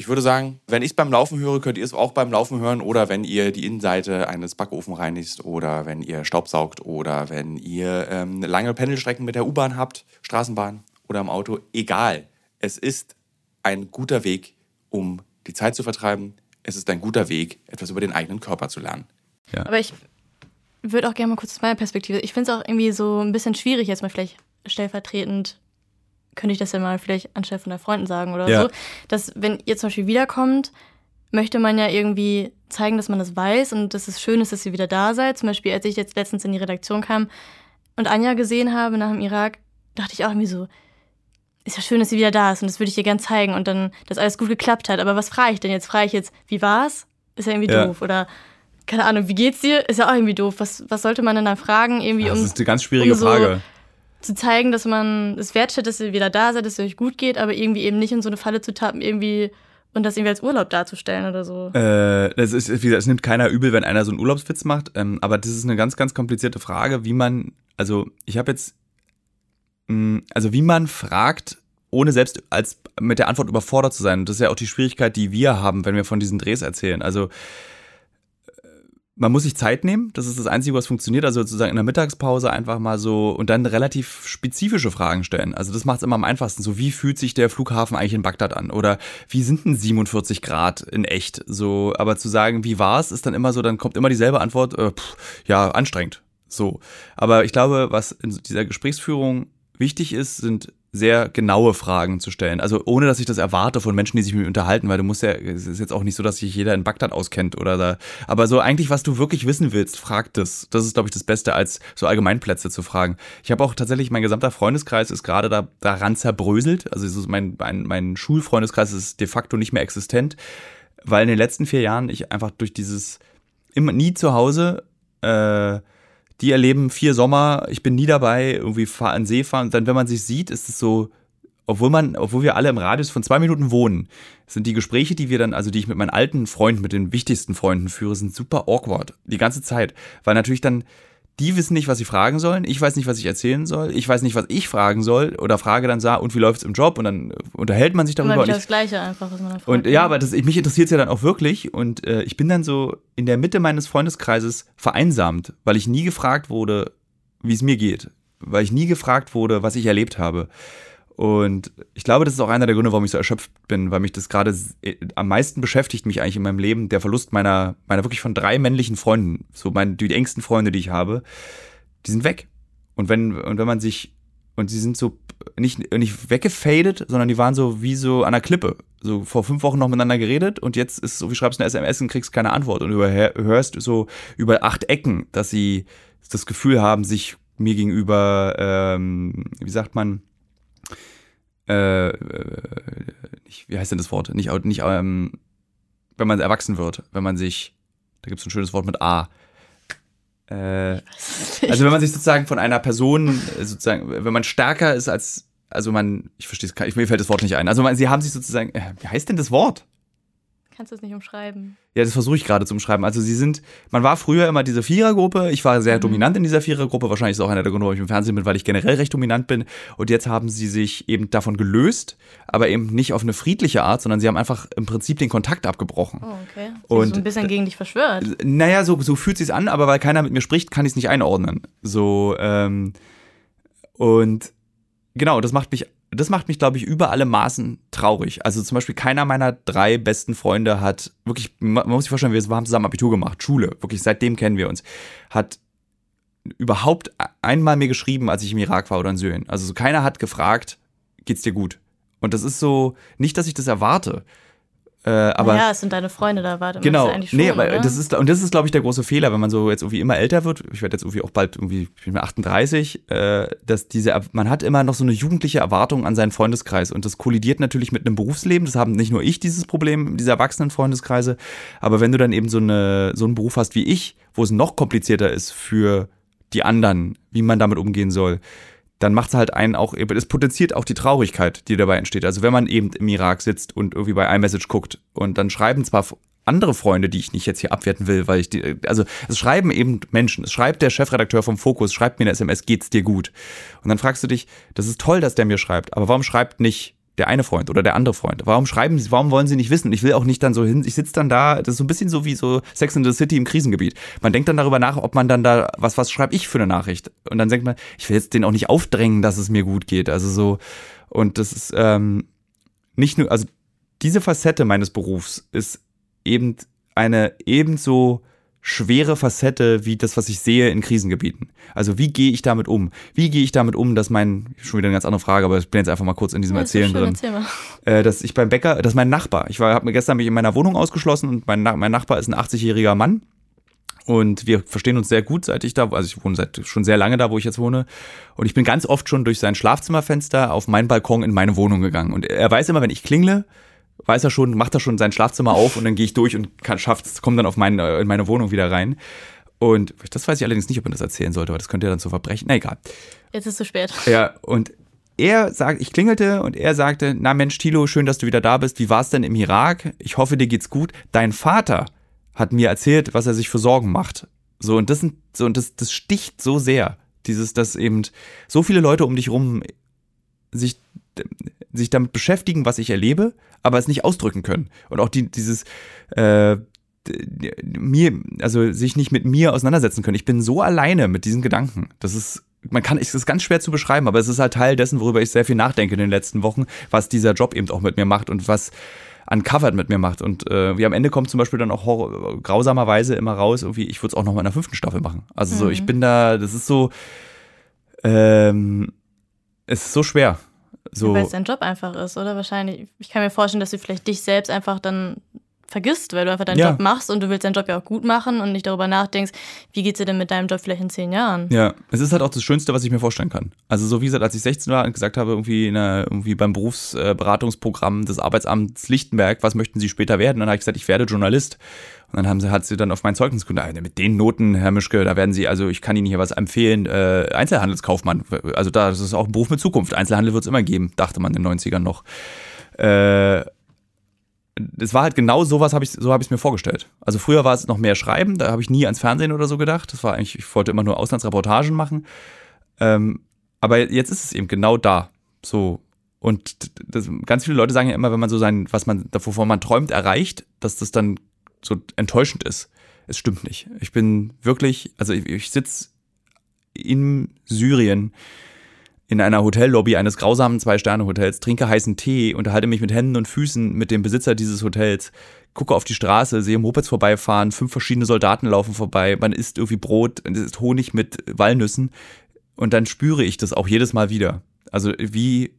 ich würde sagen, wenn ich es beim Laufen höre, könnt ihr es auch beim Laufen hören oder wenn ihr die Innenseite eines Backofen reinigt oder wenn ihr Staubsaugt oder wenn ihr ähm, lange Pendelstrecken mit der U-Bahn habt, Straßenbahn oder im Auto. Egal. Es ist ein guter Weg, um die Zeit zu vertreiben. Es ist ein guter Weg, etwas über den eigenen Körper zu lernen. Ja. Aber ich würde auch gerne mal kurz aus meiner Perspektive. Ich finde es auch irgendwie so ein bisschen schwierig, jetzt mal vielleicht stellvertretend könnte ich das ja mal vielleicht anstelle von der Freunden sagen oder ja. so, dass wenn ihr zum Beispiel wiederkommt, möchte man ja irgendwie zeigen, dass man das weiß und dass es schön ist, dass ihr wieder da seid. Zum Beispiel, als ich jetzt letztens in die Redaktion kam und Anja gesehen habe nach dem Irak, dachte ich auch irgendwie so, ist ja schön, dass sie wieder da ist und das würde ich ihr gern zeigen und dann, dass alles gut geklappt hat. Aber was frage ich denn jetzt? Frage ich jetzt, wie war's? Ist ja irgendwie ja. doof. Oder keine Ahnung, wie geht's dir? Ist ja auch irgendwie doof. Was, was sollte man denn dann fragen? Irgendwie, das um, ist eine ganz schwierige um so, Frage zu zeigen, dass man es wertschätzt, dass ihr wieder da seid, dass es euch gut geht, aber irgendwie eben nicht in so eine Falle zu tappen, irgendwie und das irgendwie als Urlaub darzustellen oder so. Äh, das ist, wie gesagt, es nimmt keiner übel, wenn einer so einen Urlaubswitz macht, ähm, aber das ist eine ganz, ganz komplizierte Frage, wie man, also ich habe jetzt, mh, mm, also wie man fragt, ohne selbst als mit der Antwort überfordert zu sein. Das ist ja auch die Schwierigkeit, die wir haben, wenn wir von diesen Drehs erzählen. Also man muss sich Zeit nehmen, das ist das Einzige, was funktioniert. Also sozusagen in der Mittagspause einfach mal so und dann relativ spezifische Fragen stellen. Also das macht es immer am einfachsten. So, wie fühlt sich der Flughafen eigentlich in Bagdad an? Oder wie sind denn 47 Grad in echt? So, aber zu sagen, wie war es, ist dann immer so, dann kommt immer dieselbe Antwort, äh, pff, ja, anstrengend. So. Aber ich glaube, was in dieser Gesprächsführung wichtig ist, sind sehr genaue Fragen zu stellen. Also ohne, dass ich das erwarte von Menschen, die sich mit mir unterhalten, weil du musst ja, es ist jetzt auch nicht so, dass sich jeder in Bagdad auskennt oder da. Aber so eigentlich, was du wirklich wissen willst, frag das. Das ist, glaube ich, das Beste, als so Allgemeinplätze zu fragen. Ich habe auch tatsächlich, mein gesamter Freundeskreis ist gerade da, daran zerbröselt. Also so mein, mein, mein Schulfreundeskreis ist de facto nicht mehr existent, weil in den letzten vier Jahren ich einfach durch dieses immer nie zu Hause äh, die erleben vier Sommer, ich bin nie dabei, irgendwie fahr an See fahren. Und dann, wenn man sich sieht, ist es so, obwohl man, obwohl wir alle im Radius von zwei Minuten wohnen, sind die Gespräche, die wir dann, also die ich mit meinen alten Freunden, mit den wichtigsten Freunden führe, sind super awkward. Die ganze Zeit. Weil natürlich dann die wissen nicht, was sie fragen sollen. Ich weiß nicht, was ich erzählen soll. Ich weiß nicht, was ich fragen soll. Oder frage dann, sah, und wie läuft es im Job? Und dann unterhält man sich darüber. Immer das Gleiche einfach, was man da fragt. Und ja, aber das, mich interessiert es ja dann auch wirklich. Und äh, ich bin dann so in der Mitte meines Freundeskreises vereinsamt, weil ich nie gefragt wurde, wie es mir geht. Weil ich nie gefragt wurde, was ich erlebt habe. Und ich glaube, das ist auch einer der Gründe, warum ich so erschöpft bin, weil mich das gerade äh, am meisten beschäftigt, mich eigentlich in meinem Leben, der Verlust meiner, meiner wirklich von drei männlichen Freunden, so meine, die engsten Freunde, die ich habe, die sind weg. Und wenn, und wenn man sich, und sie sind so nicht, nicht weggefadet, sondern die waren so wie so an der Klippe. So vor fünf Wochen noch miteinander geredet und jetzt ist so, wie schreibst du eine SMS und kriegst keine Antwort und hörst so über acht Ecken, dass sie das Gefühl haben, sich mir gegenüber, ähm, wie sagt man, äh, äh, nicht, wie heißt denn das Wort? Nicht, nicht ähm, wenn man erwachsen wird, wenn man sich, da gibt es ein schönes Wort mit A. Äh, also wenn man sich sozusagen von einer Person, äh, sozusagen, wenn man stärker ist als, also man, ich verstehe es, mir fällt das Wort nicht ein. Also man, sie haben sich sozusagen, äh, wie heißt denn das Wort? Kannst du es nicht umschreiben? Ja, das versuche ich gerade zu umschreiben. Also sie sind, man war früher immer diese Vierergruppe. Ich war sehr mhm. dominant in dieser Vierergruppe. Wahrscheinlich ist auch einer der Gründe, warum ich im Fernsehen bin, weil ich generell recht dominant bin. Und jetzt haben sie sich eben davon gelöst, aber eben nicht auf eine friedliche Art, sondern sie haben einfach im Prinzip den Kontakt abgebrochen. Oh, okay. Sie und so ein bisschen gegen dich verschwört. Naja, so, so fühlt sich's an, aber weil keiner mit mir spricht, kann ich es nicht einordnen. So, ähm, und genau, das macht mich das macht mich, glaube ich, über alle Maßen traurig. Also zum Beispiel keiner meiner drei besten Freunde hat wirklich, man muss sich vorstellen, wir haben zusammen Abitur gemacht, Schule, wirklich seitdem kennen wir uns, hat überhaupt einmal mir geschrieben, als ich im Irak war oder in Syrien. Also so keiner hat gefragt, geht's dir gut? Und das ist so, nicht, dass ich das erwarte, äh, aber ja, es sind deine Freunde, da warte genau, eigentlich schon, nee, aber oder? das ist und das ist glaube ich der große Fehler, wenn man so jetzt irgendwie immer älter wird. Ich werde jetzt irgendwie auch bald irgendwie ich bin 38, äh, dass diese man hat immer noch so eine jugendliche Erwartung an seinen Freundeskreis und das kollidiert natürlich mit einem Berufsleben. Das haben nicht nur ich dieses Problem diese erwachsenen Freundeskreise, aber wenn du dann eben so eine so einen Beruf hast wie ich, wo es noch komplizierter ist für die anderen, wie man damit umgehen soll, dann macht es halt einen auch, es potenziert auch die Traurigkeit, die dabei entsteht. Also wenn man eben im Irak sitzt und irgendwie bei iMessage guckt und dann schreiben zwar andere Freunde, die ich nicht jetzt hier abwerten will, weil ich die, also es schreiben eben Menschen, es schreibt der Chefredakteur vom Fokus, schreibt mir eine SMS, geht's dir gut? Und dann fragst du dich, das ist toll, dass der mir schreibt, aber warum schreibt nicht der eine Freund oder der andere Freund. Warum schreiben sie, warum wollen sie nicht wissen? Ich will auch nicht dann so hin, ich sitze dann da, das ist so ein bisschen so wie so Sex in the City im Krisengebiet. Man denkt dann darüber nach, ob man dann da, was, was schreibe ich für eine Nachricht? Und dann denkt man, ich will jetzt den auch nicht aufdrängen, dass es mir gut geht. Also so, und das ist ähm, nicht nur, also diese Facette meines Berufs ist eben eine ebenso schwere Facette wie das, was ich sehe in Krisengebieten. Also wie gehe ich damit um? Wie gehe ich damit um, dass mein, schon wieder eine ganz andere Frage, aber ich bin jetzt einfach mal kurz in diesem ja, Erzählen drin, äh, dass ich beim Bäcker, dass mein Nachbar, ich habe mir gestern mich in meiner Wohnung ausgeschlossen und mein, mein Nachbar ist ein 80-jähriger Mann und wir verstehen uns sehr gut, seit ich da, also ich wohne seit schon sehr lange da, wo ich jetzt wohne. Und ich bin ganz oft schon durch sein Schlafzimmerfenster auf meinen Balkon in meine Wohnung gegangen. Und er weiß immer, wenn ich klingle, weiß er schon, macht er schon sein Schlafzimmer auf und dann gehe ich durch und schafft es, komme dann auf meine, in meine Wohnung wieder rein. Und das weiß ich allerdings nicht, ob man das erzählen sollte, weil das könnte ja dann zu verbrechen. Na egal. Jetzt ist es zu spät. Ja, und er sagt, ich klingelte und er sagte, na Mensch, Tilo, schön, dass du wieder da bist. Wie war es denn im Irak? Ich hoffe, dir geht's gut. Dein Vater hat mir erzählt, was er sich für Sorgen macht. So, und das sind, so, und das, das sticht so sehr. Dieses, dass eben so viele Leute um dich rum sich sich damit beschäftigen, was ich erlebe, aber es nicht ausdrücken können. Und auch die, dieses äh, mir, also sich nicht mit mir auseinandersetzen können. Ich bin so alleine mit diesen Gedanken. Das ist, man kann, es ist ganz schwer zu beschreiben, aber es ist halt Teil dessen, worüber ich sehr viel nachdenke in den letzten Wochen, was dieser Job eben auch mit mir macht und was uncovered mit mir macht. Und äh, wie am Ende kommt zum Beispiel dann auch horror, grausamerweise immer raus, irgendwie, ich würde es auch noch mal in der fünften Staffel machen. Also so, ich mhm. bin da, das ist so, ähm, es ist so schwer So. Ja, Weil es dein Job einfach ist, oder? Wahrscheinlich. Ich kann mir vorstellen, dass du vielleicht dich selbst einfach dann vergisst, weil du einfach deinen Ja. Job machst und du willst deinen Job ja auch gut machen und nicht darüber nachdenkst, wie geht's dir denn mit deinem Job vielleicht in zehn Jahren? Ja, es ist halt auch das Schönste, was ich mir vorstellen kann. Also so wie gesagt, als ich 16 war und gesagt habe, irgendwie, in einer, irgendwie beim Berufsberatungsprogramm des Arbeitsamts Lichtenberg, was möchten Sie später werden? Dann habe ich gesagt, ich werde Journalist. Und dann haben sie, hat sie dann auf mein Zeugnis gesagt, "Ah, mit den Noten, Herr Mischke, da werden Sie, also ich kann Ihnen hier was empfehlen, äh, Einzelhandelskaufmann. Also da, das ist auch ein Beruf mit Zukunft. Einzelhandel wird es immer geben, dachte man in den 90ern noch. Äh, es war halt genau sowas, hab ich, so habe ich es mir vorgestellt. Also früher war es noch mehr Schreiben, da habe ich nie ans Fernsehen oder so gedacht. Das war eigentlich, ich wollte immer nur Auslandsreportagen machen. Ähm, aber jetzt ist es eben genau da. So. Und das, ganz viele Leute sagen ja immer, wenn man so sein, was man, wovon man träumt, erreicht, dass das dann so enttäuschend ist. Es stimmt nicht. Ich bin wirklich, also ich, ich sitze in Syrien in einer Hotellobby eines grausamen Zwei-Sterne-Hotels, trinke heißen Tee, unterhalte mich mit Händen und Füßen mit dem Besitzer dieses Hotels, gucke auf die Straße, sehe Mopeds vorbeifahren, fünf verschiedene Soldaten laufen vorbei, man isst irgendwie Brot, es ist Honig mit Walnüssen und dann spüre ich das auch jedes Mal wieder. Also wie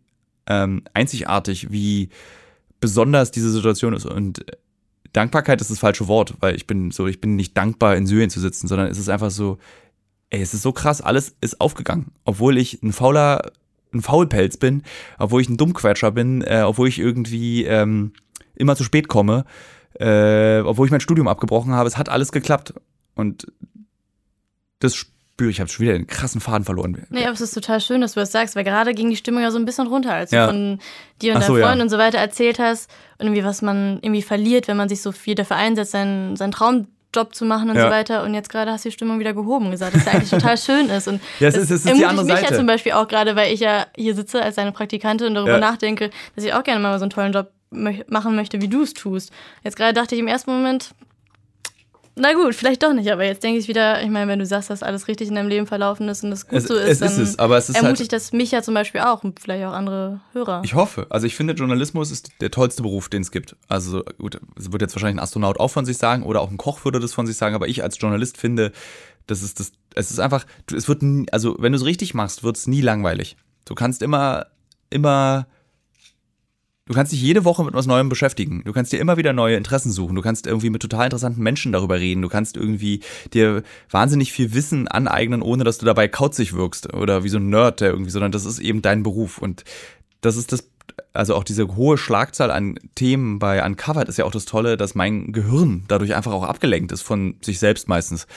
ähm, einzigartig, wie besonders diese Situation ist und Dankbarkeit ist das falsche Wort, weil ich bin so, ich bin nicht dankbar in Syrien zu sitzen, sondern es ist einfach so, ey, es ist so krass, alles ist aufgegangen. Obwohl ich ein fauler, ein Faulpelz bin, obwohl ich ein Dummquetscher bin, äh, obwohl ich irgendwie ähm, immer zu spät komme, äh, obwohl ich mein Studium abgebrochen habe, es hat alles geklappt. Und das spüre ich, habe schon wieder einen krassen Faden verloren. Nee, aber es ist total schön, dass du das sagst, weil gerade ging die Stimmung ja so ein bisschen runter, als Ja. du von dir und so, deinen ja. Freunden und so weiter erzählt hast und irgendwie, was man irgendwie verliert, wenn man sich so viel dafür einsetzt, seinen, seinen Traumjob zu machen und Ja. so weiter. Und jetzt gerade hast du die Stimmung wieder gehoben und gesagt, dass es eigentlich total schön ist. Und Ja, es das ist- es ist die andere mich Seite. ja zum Beispiel auch gerade, weil ich ja hier sitze als deine Praktikantin und darüber Ja. nachdenke, dass ich auch gerne mal so einen tollen Job machen möchte, wie du es tust. Jetzt gerade dachte ich im ersten Moment, na gut, vielleicht doch nicht, aber jetzt denke ich wieder, ich meine, wenn du sagst, dass alles richtig in deinem Leben verlaufen ist und das gut Es, so ist, es dann ist es, aber es ist halt. ermutigt das mich ja zum Beispiel auch und vielleicht auch andere Hörer. Ich hoffe. Also ich finde, Journalismus ist der tollste Beruf, den es gibt. Also gut, es wird jetzt wahrscheinlich ein Astronaut auch von sich sagen oder auch ein Koch würde das von sich sagen, aber ich als Journalist finde, das ist das, es ist einfach, es wird nie, also wenn du es richtig machst, wird es nie langweilig. Du kannst immer, immer, du kannst dich jede Woche mit was Neuem beschäftigen. Du kannst dir immer wieder neue Interessen suchen. Du kannst irgendwie mit total interessanten Menschen darüber reden. Du kannst irgendwie dir wahnsinnig viel Wissen aneignen, ohne dass du dabei kauzig wirkst oder wie so ein Nerd, der irgendwie, sondern das ist eben dein Beruf. Und das ist das, also auch diese hohe Schlagzahl an Themen bei Uncovered ist ja auch das Tolle, dass mein Gehirn dadurch einfach auch abgelenkt ist von sich selbst meistens.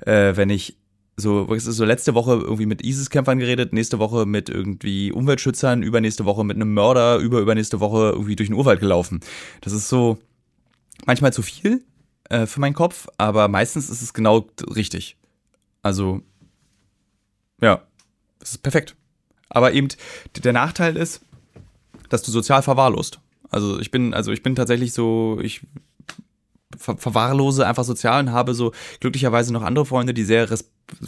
Äh, wenn ich so, so letzte Woche irgendwie mit ISIS-Kämpfern geredet, nächste Woche mit irgendwie Umweltschützern, übernächste Woche mit einem Mörder, über übernächste Woche irgendwie durch den Urwald gelaufen. Das ist so manchmal zu viel äh, für meinen Kopf, aber meistens ist es genau richtig. Also, ja, das ist perfekt. Aber eben der Nachteil ist, dass du sozial verwahrlost. Also ich bin, also ich bin tatsächlich so, ich ver verwahrlose einfach sozial und habe so glücklicherweise noch andere Freunde, die sehr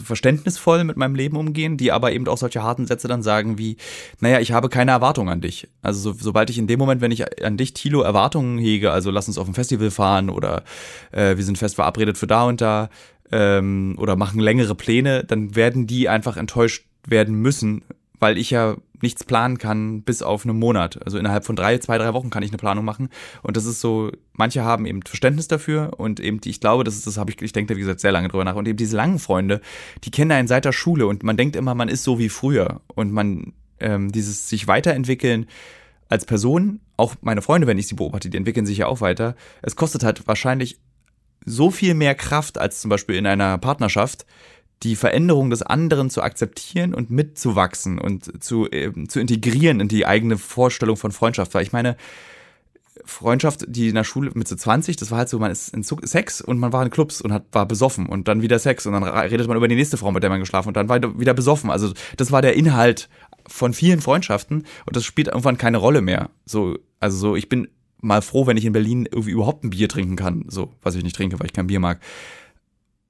verständnisvoll mit meinem Leben umgehen, die aber eben auch solche harten Sätze dann sagen wie, naja, ich habe keine Erwartung an dich. Also so, sobald ich in dem Moment, wenn ich an dich, Tilo, Erwartungen hege, also lass uns auf ein Festival fahren oder äh, wir sind fest verabredet für da und da ähm, oder machen längere Pläne, dann werden die einfach enttäuscht werden müssen, weil ich ja nichts planen kann bis auf einen Monat. Also innerhalb von drei, zwei, drei Wochen kann ich eine Planung machen. Und das ist so, manche haben eben Verständnis dafür und eben, die, ich glaube, das ist, das habe ich, ich denke da, wie gesagt, sehr lange drüber nach. Und eben diese langen Freunde, die kennen einen seit der Schule und man denkt immer, man ist so wie früher. Und man, ähm, dieses sich weiterentwickeln als Person, auch meine Freunde, wenn ich sie beobachte, die entwickeln sich ja auch weiter. Es kostet halt wahrscheinlich so viel mehr Kraft als zum Beispiel in einer Partnerschaft, die Veränderung des anderen zu akzeptieren und mitzuwachsen und zu, ähm, zu integrieren in die eigene Vorstellung von Freundschaft. Weil ich meine, Freundschaft, die in der Schule mit so 20, das war halt so, man ist in Sex und man war in Clubs und hat, war besoffen und dann wieder Sex und dann redet man über die nächste Frau, mit der man geschlafen und dann war wieder besoffen. Also das war der Inhalt von vielen Freundschaften und das spielt irgendwann keine Rolle mehr. So, also so, ich bin mal froh, wenn ich in Berlin irgendwie überhaupt ein Bier trinken kann, so, was ich nicht trinke, weil ich kein Bier mag.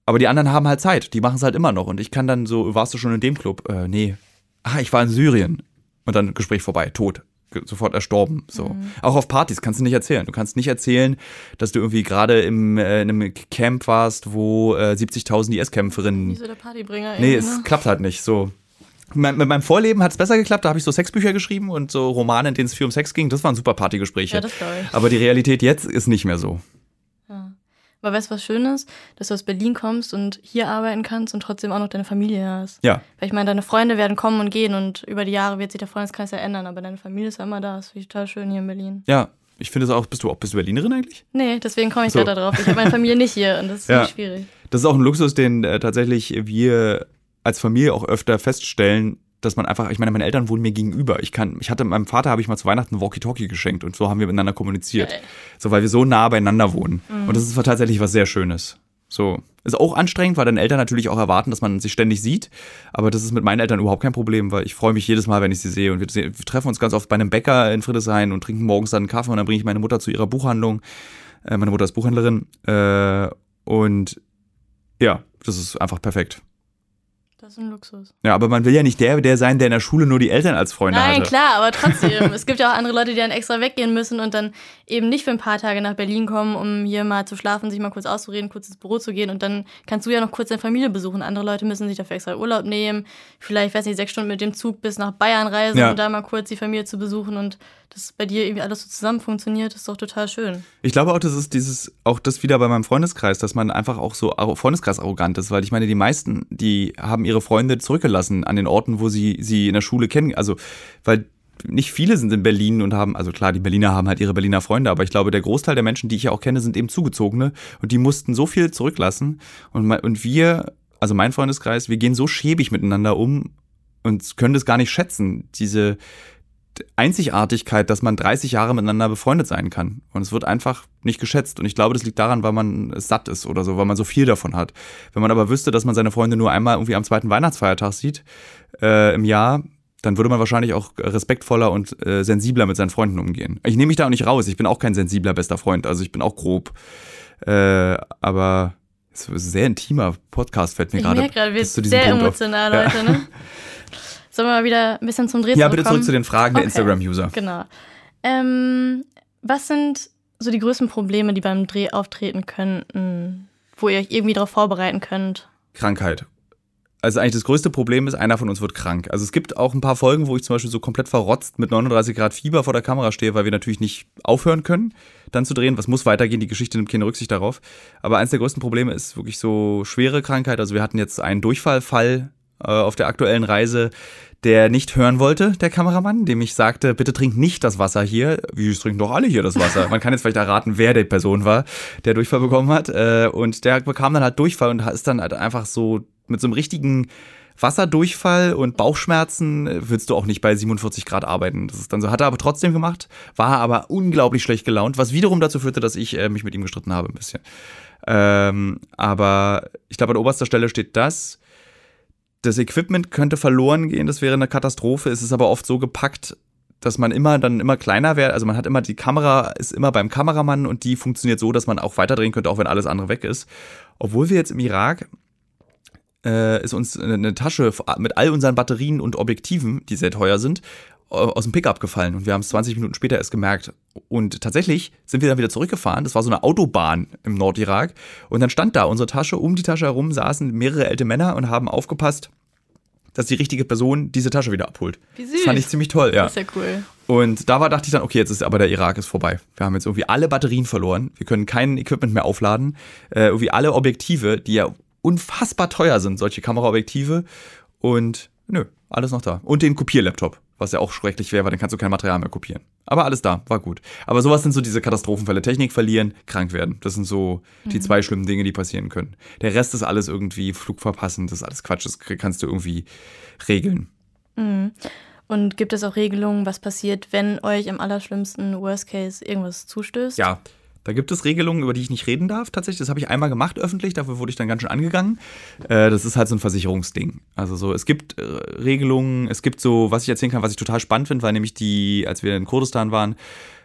Aber die anderen haben halt Zeit, die machen es halt immer noch und ich kann dann so, warst du schon in dem Club? Äh, nee. Ah, ich war in Syrien. Und dann Gespräch vorbei, tot. Sofort erstorben. So. Auch auf Partys kannst du nicht erzählen. Du kannst nicht erzählen, dass du irgendwie gerade im, äh, in einem Camp warst, wo äh, 70.000 Wie IS-Kämpferinnen so der Partybringer. Nee, irgendwie, es ne? klappt halt nicht so. Mit meinem Vorleben hat es besser geklappt. Da habe ich so Sexbücher geschrieben und so Romane, in denen es viel um Sex ging. Das waren super Partygespräche. Ja, das ich. Aber die Realität jetzt ist nicht mehr so. Aber weißt du, was Schönes? Dass du aus Berlin kommst und hier arbeiten kannst und trotzdem auch noch deine Familie hast. Ja. Weil ich meine, deine Freunde werden kommen und gehen und über die Jahre wird sich der Freundeskreis ja ändern, aber deine Familie ist ja immer da. Das finde ich total schön hier in Berlin. Ja, ich finde es auch. Bist du auch bist du Berlinerin eigentlich? Nee, deswegen komme ich So. gerade drauf. Ich habe meine Familie nicht hier und das ist Ja. schwierig. Das ist auch ein Luxus, den äh, tatsächlich wir als Familie auch öfter feststellen, dass man einfach, ich meine, meine Eltern wohnen mir gegenüber. Ich kann, ich hatte meinem Vater habe ich mal zu Weihnachten Walkie-Talkie geschenkt und so haben wir miteinander kommuniziert. Geil. So, weil wir so nah beieinander wohnen. Und das ist tatsächlich was sehr Schönes. So. Ist auch anstrengend, weil deine Eltern natürlich auch erwarten, dass man sich ständig sieht. Aber das ist mit meinen Eltern überhaupt kein Problem, weil ich freue mich jedes Mal, wenn ich sie sehe. Und wir, wir treffen uns ganz oft bei einem Bäcker in Friedrichshain und trinken morgens dann einen Kaffee und dann bringe ich meine Mutter zu ihrer Buchhandlung. Äh, meine Mutter ist Buchhändlerin. Äh, und ja, das ist einfach perfekt. Das ist ein Luxus. Ja, aber man will ja nicht der, der sein, der in der Schule nur die Eltern als Freunde Nein, hatte. klar, aber trotzdem. es gibt ja auch andere Leute, die dann extra weggehen müssen und dann eben nicht für ein paar Tage nach Berlin kommen, um hier mal zu schlafen, sich mal kurz auszureden, kurz ins Büro zu gehen und dann kannst du ja noch kurz deine Familie besuchen. Andere Leute müssen sich dafür extra Urlaub nehmen, vielleicht, weiß nicht, sechs Stunden mit dem Zug bis nach Bayern reisen, Ja. um da mal kurz die Familie zu besuchen und dass bei dir irgendwie alles so zusammen funktioniert, ist doch total schön. Ich glaube auch, das ist dieses, auch das wieder bei meinem Freundeskreis, dass man einfach auch so Freundeskreis arrogant ist, weil ich meine, die meisten, die haben ihre Freunde zurückgelassen an den Orten, wo sie sie in der Schule kennen. Also, weil nicht viele sind in Berlin und haben, also klar, die Berliner haben halt ihre Berliner Freunde, aber ich glaube, der Großteil der Menschen, die ich ja auch kenne, sind eben Zugezogene und die mussten so viel zurücklassen. Und, und wir, also mein Freundeskreis, wir gehen so schäbig miteinander um und können das gar nicht schätzen, diese Einzigartigkeit, dass man 30 Jahre miteinander befreundet sein kann. Und es wird einfach nicht geschätzt. Und ich glaube, das liegt daran, weil man es satt ist oder so, weil man so viel davon hat. Wenn man aber wüsste, dass man seine Freunde nur einmal irgendwie am zweiten Weihnachtsfeiertag sieht äh, im Jahr, dann würde man wahrscheinlich auch respektvoller und äh, sensibler mit seinen Freunden umgehen. Ich nehme mich da auch nicht raus. Ich bin auch kein sensibler bester Freund. Also ich bin auch grob. Äh, aber es ist ein sehr intimer Podcast, fällt mir Ich gerade merke gerade, wir sind sehr Punkt auf. emotional Ja. heute, ne? Sollen wir mal wieder ein bisschen zum Dreh Ja, bitte zurück zu den Fragen der Okay. Instagram-User. Genau. Ähm, was sind so die größten Probleme, die beim Dreh auftreten könnten, wo ihr euch irgendwie darauf vorbereiten könnt? Krankheit. Also eigentlich das größte Problem ist, einer von uns wird krank. Also es gibt auch ein paar Folgen, wo ich zum Beispiel so komplett verrotzt mit 39 Grad Fieber vor der Kamera stehe, weil wir natürlich nicht aufhören können, dann zu drehen. Was muss weitergehen? Die Geschichte nimmt keine Rücksicht darauf. Aber eines der größten Probleme ist wirklich so schwere Krankheit. Also wir hatten jetzt einen Durchfallfall äh, auf der aktuellen Reise, der nicht hören wollte, der Kameramann, dem ich sagte, bitte trink nicht das Wasser hier. Wie, trinken doch alle hier das Wasser. Man kann jetzt vielleicht erraten, wer die Person war, der Durchfall bekommen hat. Äh, und der bekam dann halt Durchfall und ist dann halt einfach so mit so einem richtigen Wasserdurchfall und Bauchschmerzen äh, willst du auch nicht bei 47 Grad arbeiten. Das ist dann so, hat er aber trotzdem gemacht, war aber unglaublich schlecht gelaunt, was wiederum dazu führte, dass ich äh, mich mit ihm gestritten habe ein bisschen. Ähm, aber ich glaube, an oberster Stelle steht das. Das Equipment könnte verloren gehen, das wäre eine Katastrophe. Es ist aber oft so gepackt, dass man immer dann immer kleiner wäre. Also man hat immer die Kamera ist immer beim Kameramann und die funktioniert so, dass man auch weiterdrehen könnte, auch wenn alles andere weg ist. Obwohl wir jetzt im Irak äh, ist uns eine Tasche mit all unseren Batterien und Objektiven, die sehr teuer sind, aus dem Pickup gefallen und wir haben es 20 Minuten später erst gemerkt. Und tatsächlich sind wir dann wieder zurückgefahren. Das war so eine Autobahn im Nordirak. Und dann stand da unsere Tasche. Um die Tasche herum saßen mehrere ältere Männer und haben aufgepasst, dass die richtige Person diese Tasche wieder abholt. Wie süß. Das fand ich ziemlich toll, ja. Das ist ja cool. Und da war, dachte ich dann, okay, jetzt ist aber der Irak ist vorbei. Wir haben jetzt irgendwie alle Batterien verloren. Wir können kein Equipment mehr aufladen. Äh, irgendwie alle Objektive, die ja unfassbar teuer sind, solche Kameraobjektive. Und nö, alles noch da. Und den Kopierlaptop, was ja auch schrecklich wäre, weil dann kannst du kein Material mehr kopieren. Aber alles da, war gut. Aber sowas sind so diese Katastrophenfälle. Technik verlieren, krank werden. Das sind so die zwei schlimmen Dinge, die passieren können. Der Rest ist alles irgendwie Flug verpassen, das ist alles Quatsch, das kannst du irgendwie regeln. Mhm. Und gibt es auch Regelungen, was passiert, wenn euch im allerschlimmsten Worst Case irgendwas zustößt? Ja, da gibt es Regelungen, über die ich nicht reden darf. Tatsächlich, das habe ich einmal gemacht öffentlich, dafür wurde ich dann ganz schön angegangen. Äh, das ist halt so ein Versicherungsding. Also so, es gibt äh, Regelungen, es gibt so, was ich erzählen kann, was ich total spannend finde, weil nämlich die, als wir in Kurdistan waren,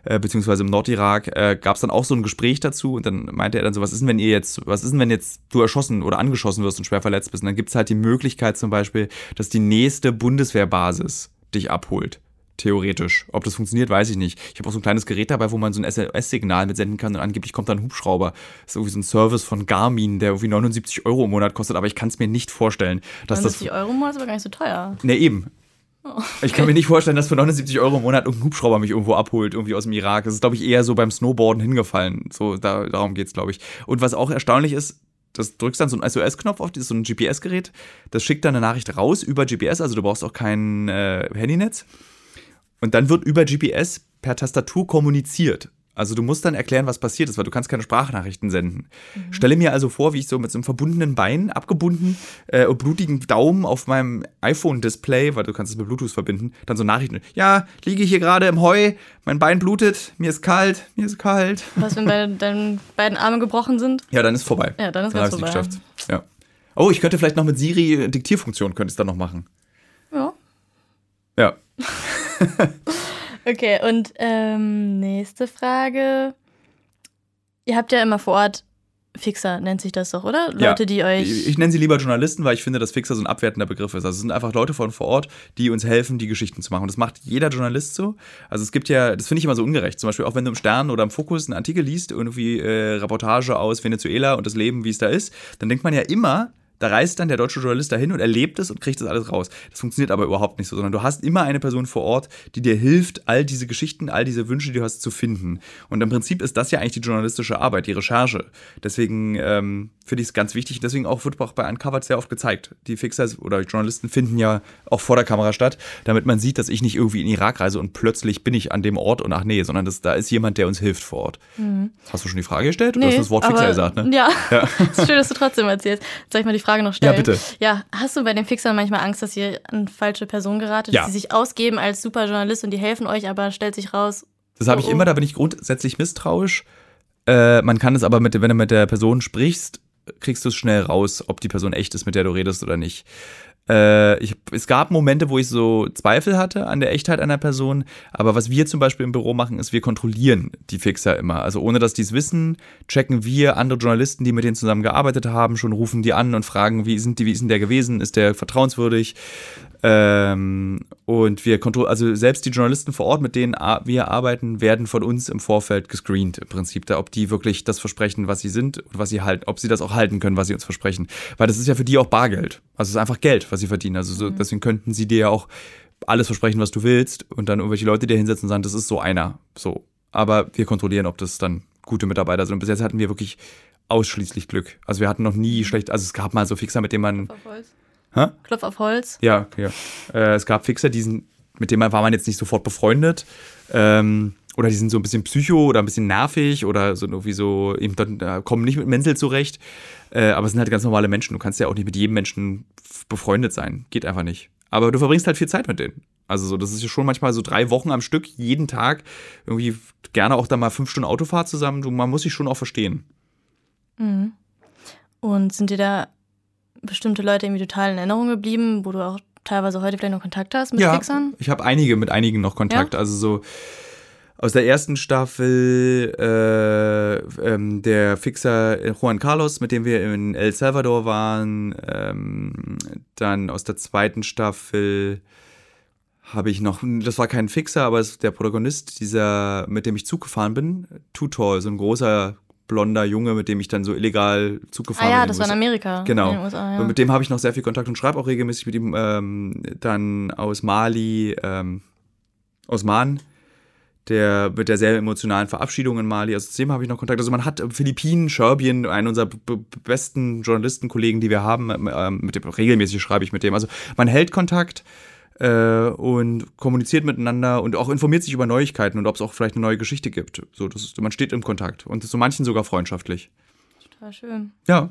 äh, beziehungsweise im Nordirak, äh, gab es dann auch so ein Gespräch dazu und dann meinte er dann so, was ist denn, wenn ihr jetzt, was ist denn, wenn jetzt du erschossen oder angeschossen wirst und schwer verletzt bist? Und dann gibt es halt die Möglichkeit zum Beispiel, dass die nächste Bundeswehrbasis dich abholt theoretisch. Ob das funktioniert, weiß ich nicht. Ich habe auch so ein kleines Gerät dabei, wo man so ein SOS-Signal mitsenden kann und angeblich kommt dann ein Hubschrauber. Das ist irgendwie so ein Service von Garmin, der irgendwie 79 Euro im Monat kostet, aber ich kann es mir nicht vorstellen, dass 79 das. Euro im Monat ist aber gar nicht so teuer. Ne, eben. Oh. Ich kann mir nicht vorstellen, dass für 79 Euro im Monat irgendein Hubschrauber mich irgendwo abholt, irgendwie aus dem Irak. Das ist, glaube ich, eher so beim Snowboarden hingefallen. So, da, darum geht's, glaube ich. Und was auch erstaunlich ist, das drückst dann so einen SOS-Knopf auf, das ist so ein GPS-Gerät, das schickt dann eine Nachricht raus über GPS, also du brauchst auch kein äh, Handynetz. Und dann wird über GPS per Tastatur kommuniziert. Also du musst dann erklären, was passiert ist, weil du kannst keine Sprachnachrichten senden. Mhm. Stelle mir also vor, wie ich so mit so einem verbundenen Bein, abgebunden äh, und blutigen Daumen auf meinem iPhone-Display, weil du kannst es mit Bluetooth verbinden, dann so Nachrichten. Ja, liege ich hier gerade im Heu, mein Bein blutet, mir ist kalt, mir ist kalt. Was, wenn deine, deine beiden Arme gebrochen sind? Ja, dann ist vorbei. Ja, dann ist dann vorbei. Nicht geschafft. Ja. Oh, ich könnte vielleicht noch mit Siri Diktierfunktion könnte ich dann noch machen. Ja. Ja. Okay, und ähm, nächste Frage. Ihr habt ja immer vor Ort Fixer, nennt sich das doch, oder? Ja, Leute, die euch. Ich, ich nenne sie lieber Journalisten, weil ich finde, dass Fixer so ein abwertender Begriff ist. Also es sind einfach Leute von vor Ort, die uns helfen, die Geschichten zu machen. Und das macht jeder Journalist so. Also es gibt ja, das finde ich immer so ungerecht. Zum Beispiel auch wenn du im Stern oder im Fokus einen Artikel liest, irgendwie äh, Reportage aus Venezuela und das Leben, wie es da ist, dann denkt man ja immer, da reist dann der deutsche Journalist dahin und erlebt es und kriegt das alles raus. Das funktioniert aber überhaupt nicht so, sondern du hast immer eine Person vor Ort, die dir hilft, all diese Geschichten, all diese Wünsche, die du hast, zu finden. Und im Prinzip ist das ja eigentlich die journalistische Arbeit, die Recherche. Deswegen ähm, finde ich es ganz wichtig. Deswegen auch wird auch bei Uncovered sehr oft gezeigt. Die Fixer oder Journalisten finden ja auch vor der Kamera statt, damit man sieht, dass ich nicht irgendwie in den Irak reise und plötzlich bin ich an dem Ort und ach nee, sondern das, da ist jemand, der uns hilft vor Ort. Mhm. Hast du schon die Frage gestellt? Nee, oder hast du das Wort Fixer gesagt? Ne? Ja, ja. ist schön, dass du trotzdem erzählst. Soll ich mal die Frage noch stellen? Ja, bitte. Ja, hast du bei den Fixern manchmal Angst, dass ihr an falsche Personen geratet, ja. sie sich ausgeben als super Journalist und die helfen euch, aber stellt sich raus. Das habe ich oh, immer, da bin ich grundsätzlich misstrauisch. Äh, man kann es aber, mit, wenn du mit der Person sprichst, kriegst du es schnell raus, ob die Person echt ist, mit der du redest oder nicht. Äh, ich, es gab Momente, wo ich so Zweifel hatte an der Echtheit einer Person, aber was wir zum Beispiel im Büro machen, ist, wir kontrollieren die Fixer immer. Also ohne dass die es wissen, checken wir andere Journalisten, die mit denen zusammen gearbeitet haben, schon rufen die an und fragen, wie sind die, wie ist denn der gewesen, ist der vertrauenswürdig? Ähm, und wir kontrollieren, also selbst die Journalisten vor Ort, mit denen wir arbeiten, werden von uns im Vorfeld gescreent im Prinzip, da, ob die wirklich das versprechen, was sie sind und was sie halten, ob sie das auch halten können, was sie uns versprechen. Weil das ist ja für die auch Bargeld. Also es ist einfach Geld, was sie verdienen. Also so, mhm. deswegen könnten sie dir ja auch alles versprechen, was du willst und dann irgendwelche Leute dir hinsetzen und sagen, das ist so einer. So. Aber wir kontrollieren, ob das dann gute Mitarbeiter sind. Und bis jetzt hatten wir wirklich ausschließlich Glück. Also wir hatten noch nie schlecht, also es gab mal so Fixer, mit denen man. Hä? Klopf auf Holz. Ja, ja. Äh, es gab Fixer, die sind, mit denen war man jetzt nicht sofort befreundet. Ähm, oder die sind so ein bisschen psycho oder ein bisschen nervig oder so irgendwie so, eben kommen nicht mit Menzel zurecht. Äh, aber es sind halt ganz normale Menschen. Du kannst ja auch nicht mit jedem Menschen befreundet sein. Geht einfach nicht. Aber du verbringst halt viel Zeit mit denen. Also so, das ist ja schon manchmal so drei Wochen am Stück, jeden Tag. Irgendwie gerne auch da mal fünf Stunden Autofahrt zusammen. Du, man muss sich schon auch verstehen. Mhm. Und sind dir da bestimmte Leute irgendwie total in Erinnerung geblieben, wo du auch teilweise heute vielleicht noch Kontakt hast mit ja, Fixern? Ich habe einige mit einigen noch Kontakt. Ja? Also so aus der ersten Staffel äh, ähm, der Fixer Juan Carlos, mit dem wir in El Salvador waren. Ähm, dann aus der zweiten Staffel habe ich noch, das war kein Fixer, aber es ist der Protagonist, dieser, mit dem ich Zug gefahren bin, Tutor, so ein großer blonder Junge, mit dem ich dann so illegal Zug gefahren bin. Ah ja, das war in Amerika. Genau. In USA, ja. Und mit dem habe ich noch sehr viel Kontakt und schreibe auch regelmäßig mit ihm ähm, dann aus Mali, ähm, aus Mahn, der mit der sehr emotionalen Verabschiedung in Mali. Also zu dem habe ich noch Kontakt. Also man hat Philippinen, Scherbien, einen unserer besten Journalistenkollegen, die wir haben, ähm, mit dem regelmäßig schreibe ich mit dem. Also man hält Kontakt äh, und kommuniziert miteinander und auch informiert sich über Neuigkeiten und ob es auch vielleicht eine neue Geschichte gibt. So, das ist, man steht im Kontakt und zu manchen sogar freundschaftlich. Total schön. Ja.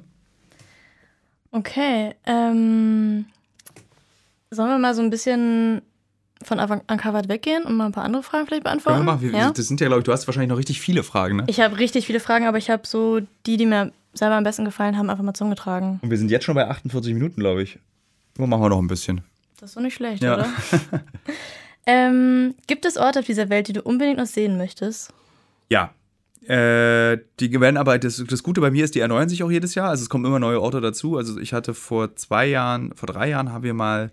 Okay. Ähm, sollen wir mal so ein bisschen von Uncovered weggehen und mal ein paar andere Fragen vielleicht beantworten? Ja, wir, ja? Das sind ja, glaube ich, du hast wahrscheinlich noch richtig viele Fragen, ne? Ich habe richtig viele Fragen, aber ich habe so die, die mir selber am besten gefallen haben, einfach mal zusammengetragen. Und wir sind jetzt schon bei 48 Minuten, glaube ich. Machen wir noch ein bisschen. Das ist doch nicht schlecht, ja. oder? ähm, gibt es Orte auf dieser Welt, die du unbedingt noch sehen möchtest? Ja. Äh, die werden aber, das, das Gute bei mir ist, die erneuern sich auch jedes Jahr. Also es kommen immer neue Orte dazu. Also ich hatte vor zwei Jahren, vor drei Jahren haben wir mal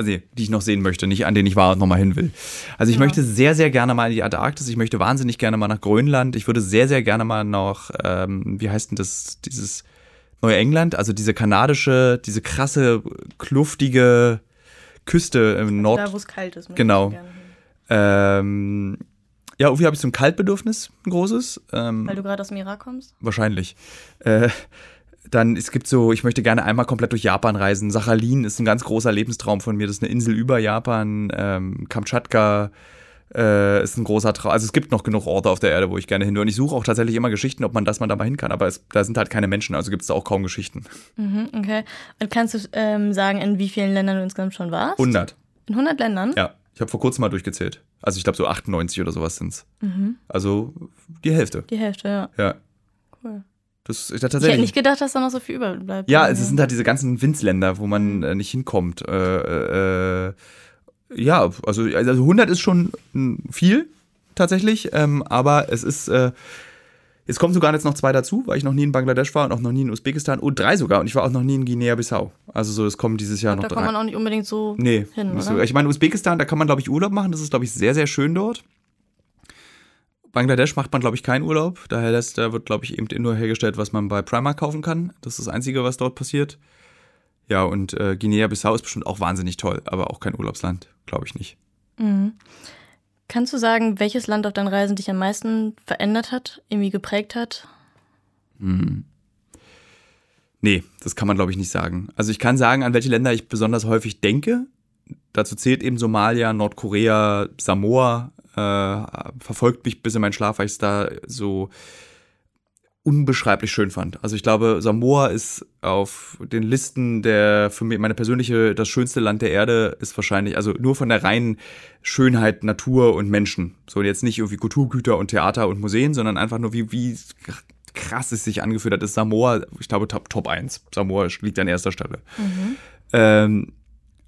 Also die ich noch sehen möchte, nicht an denen ich war und nochmal hin will. Also ich Ja. möchte sehr, sehr gerne mal in die Antarktis. Ich möchte wahnsinnig gerne mal nach Grönland. Ich würde sehr, sehr gerne mal nach, ähm, wie heißt denn das, dieses Neuengland? Also diese kanadische, diese krasse, kluftige Küste im Nord. Da, wo es kalt ist. Genau. Ähm, ja, irgendwie habe ich so ein Kaltbedürfnis, ein großes. Ähm, Weil du gerade aus dem Irak kommst? wahrscheinlich. Äh, dann, es gibt so, ich möchte gerne einmal komplett durch Japan reisen. Sachalin ist ein ganz großer Lebenstraum von mir. Das ist eine Insel über Japan. Ähm, Kamtschatka äh, ist ein großer Traum. Also es gibt noch genug Orte auf der Erde, wo ich gerne hin will. Und ich suche auch tatsächlich immer Geschichten, ob man das mal da mal hin kann. Aber es, da sind halt keine Menschen, also gibt es da auch kaum Geschichten. Mhm, okay. Und kannst du ähm, sagen, in wie vielen Ländern du insgesamt schon warst? 100, In 100 Ländern? ja. Ich habe vor kurzem mal durchgezählt. Also ich glaube so 98 oder sowas sind es. Mhm. Also die Hälfte. Die Hälfte, ja. Ja. Cool. Das ja Ich hätte nicht gedacht, dass da noch so viel überbleibt. Ja, es sind halt diese ganzen Winzländer, wo man äh, nicht hinkommt. Äh, äh, ja, also, also 100 ist schon viel tatsächlich, ähm, aber es ist, äh, jetzt kommen sogar jetzt noch zwei dazu, weil ich noch nie in Bangladesch war und auch noch nie in Usbekistan und drei sogar und ich war auch noch nie in Guinea-Bissau. Also so, es kommen dieses Jahr Da noch kommt drei. man auch nicht unbedingt so Nee, hin, so. ich meine, Usbekistan, da kann man, glaube ich, Urlaub machen. Das ist, glaube ich, sehr, sehr schön dort. Bangladesch macht man, glaube ich, keinen Urlaub. Daher lässt, da wird, glaube ich, eben nur hergestellt, was man bei Primark kaufen kann. Das ist das Einzige, was dort passiert. Ja, und äh, Guinea-Bissau ist bestimmt auch wahnsinnig toll, aber auch kein Urlaubsland, glaube ich nicht. Mhm. Kannst du sagen, welches Land auf deinen Reisen dich am meisten verändert hat, irgendwie geprägt hat? Hm. Nee, das kann man, glaube ich, nicht sagen. Also ich kann sagen, an welche Länder ich besonders häufig denke. Dazu zählt eben Somalia, Nordkorea, Samoa. Äh, verfolgt mich bis in meinen Schlaf, weil ich es da so unbeschreiblich schön fand. Also ich glaube, Samoa ist auf den Listen der, für mich, meine persönliche, das schönste Land der Erde ist wahrscheinlich, also nur von der reinen Schönheit, Natur und Menschen. So jetzt nicht irgendwie Kulturgüter und Theater und Museen, sondern einfach nur wie, wie krass es sich angefühlt hat, ist Samoa, ich glaube, Top, Top 1. Samoa liegt an erster Stelle. Ähm,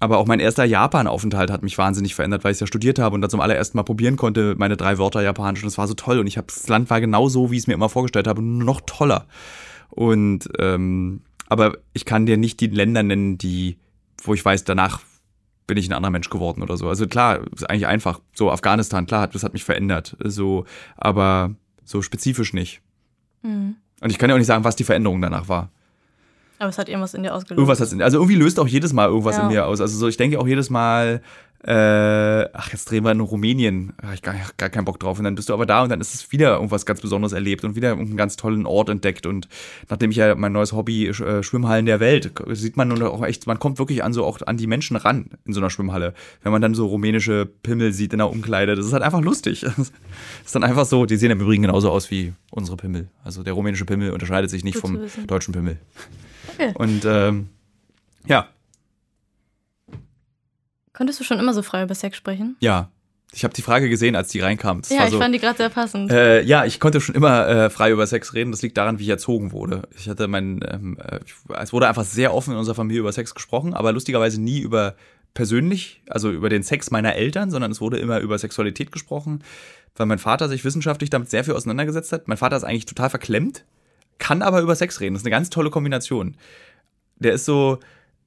aber auch mein erster Japan-Aufenthalt hat mich wahnsinnig verändert, weil ich es ja studiert habe und da zum allerersten Mal probieren konnte, meine drei Wörter Japanisch. Und es war so toll. Und ich habe das Land war genau so, wie ich es mir immer vorgestellt habe, nur noch toller. Und ähm, aber ich kann dir nicht die Länder nennen, die, wo ich weiß, danach bin ich ein anderer Mensch geworden oder so. Also klar, ist eigentlich einfach. So Afghanistan, klar, das hat mich verändert. So, aber so spezifisch nicht. Mhm. Und ich kann ja auch nicht sagen, was die Veränderung danach war. Aber es hat irgendwas in dir ausgelöst. Irgendwas hat's in, also irgendwie löst auch jedes Mal irgendwas Ja. in mir aus. Also so, ich denke auch jedes Mal, äh, ach, jetzt drehen wir in Rumänien, habe ich gar, gar keinen Bock drauf. Und dann bist du aber da und dann ist es wieder irgendwas ganz Besonderes erlebt und wieder irgendeinen ganz tollen Ort entdeckt. Und nachdem ich ja mein neues Hobby, äh, Schwimmhallen der Welt, sieht man nun auch echt, man kommt wirklich an so auch an die Menschen ran in so einer Schwimmhalle. Wenn man dann so rumänische Pimmel sieht in der Umkleide, das ist halt einfach lustig. Das ist dann einfach so, die sehen im Übrigen genauso aus wie unsere Pimmel. Also der rumänische Pimmel unterscheidet sich nicht Gut vom deutschen Pimmel. Okay. Und ähm, ja, Konntest du schon immer so frei über Sex sprechen? ja. Ich habe die Frage gesehen, als die reinkam. Das ja, war ich so, fand die gerade sehr passend. äh, ja, ich konnte schon immer äh, frei über Sex reden. Das liegt daran, wie ich erzogen wurde. Ich hatte mein, ähm, äh, es wurde einfach sehr offen in unserer Familie über Sex gesprochen, aber lustigerweise nie über persönlich, also über den Sex meiner Eltern, sondern es wurde immer über Sexualität gesprochen, weil mein Vater sich wissenschaftlich damit sehr viel auseinandergesetzt hat. Mein Vater ist eigentlich total verklemmt, kann aber über Sex reden. Das ist eine ganz tolle Kombination. Der ist so,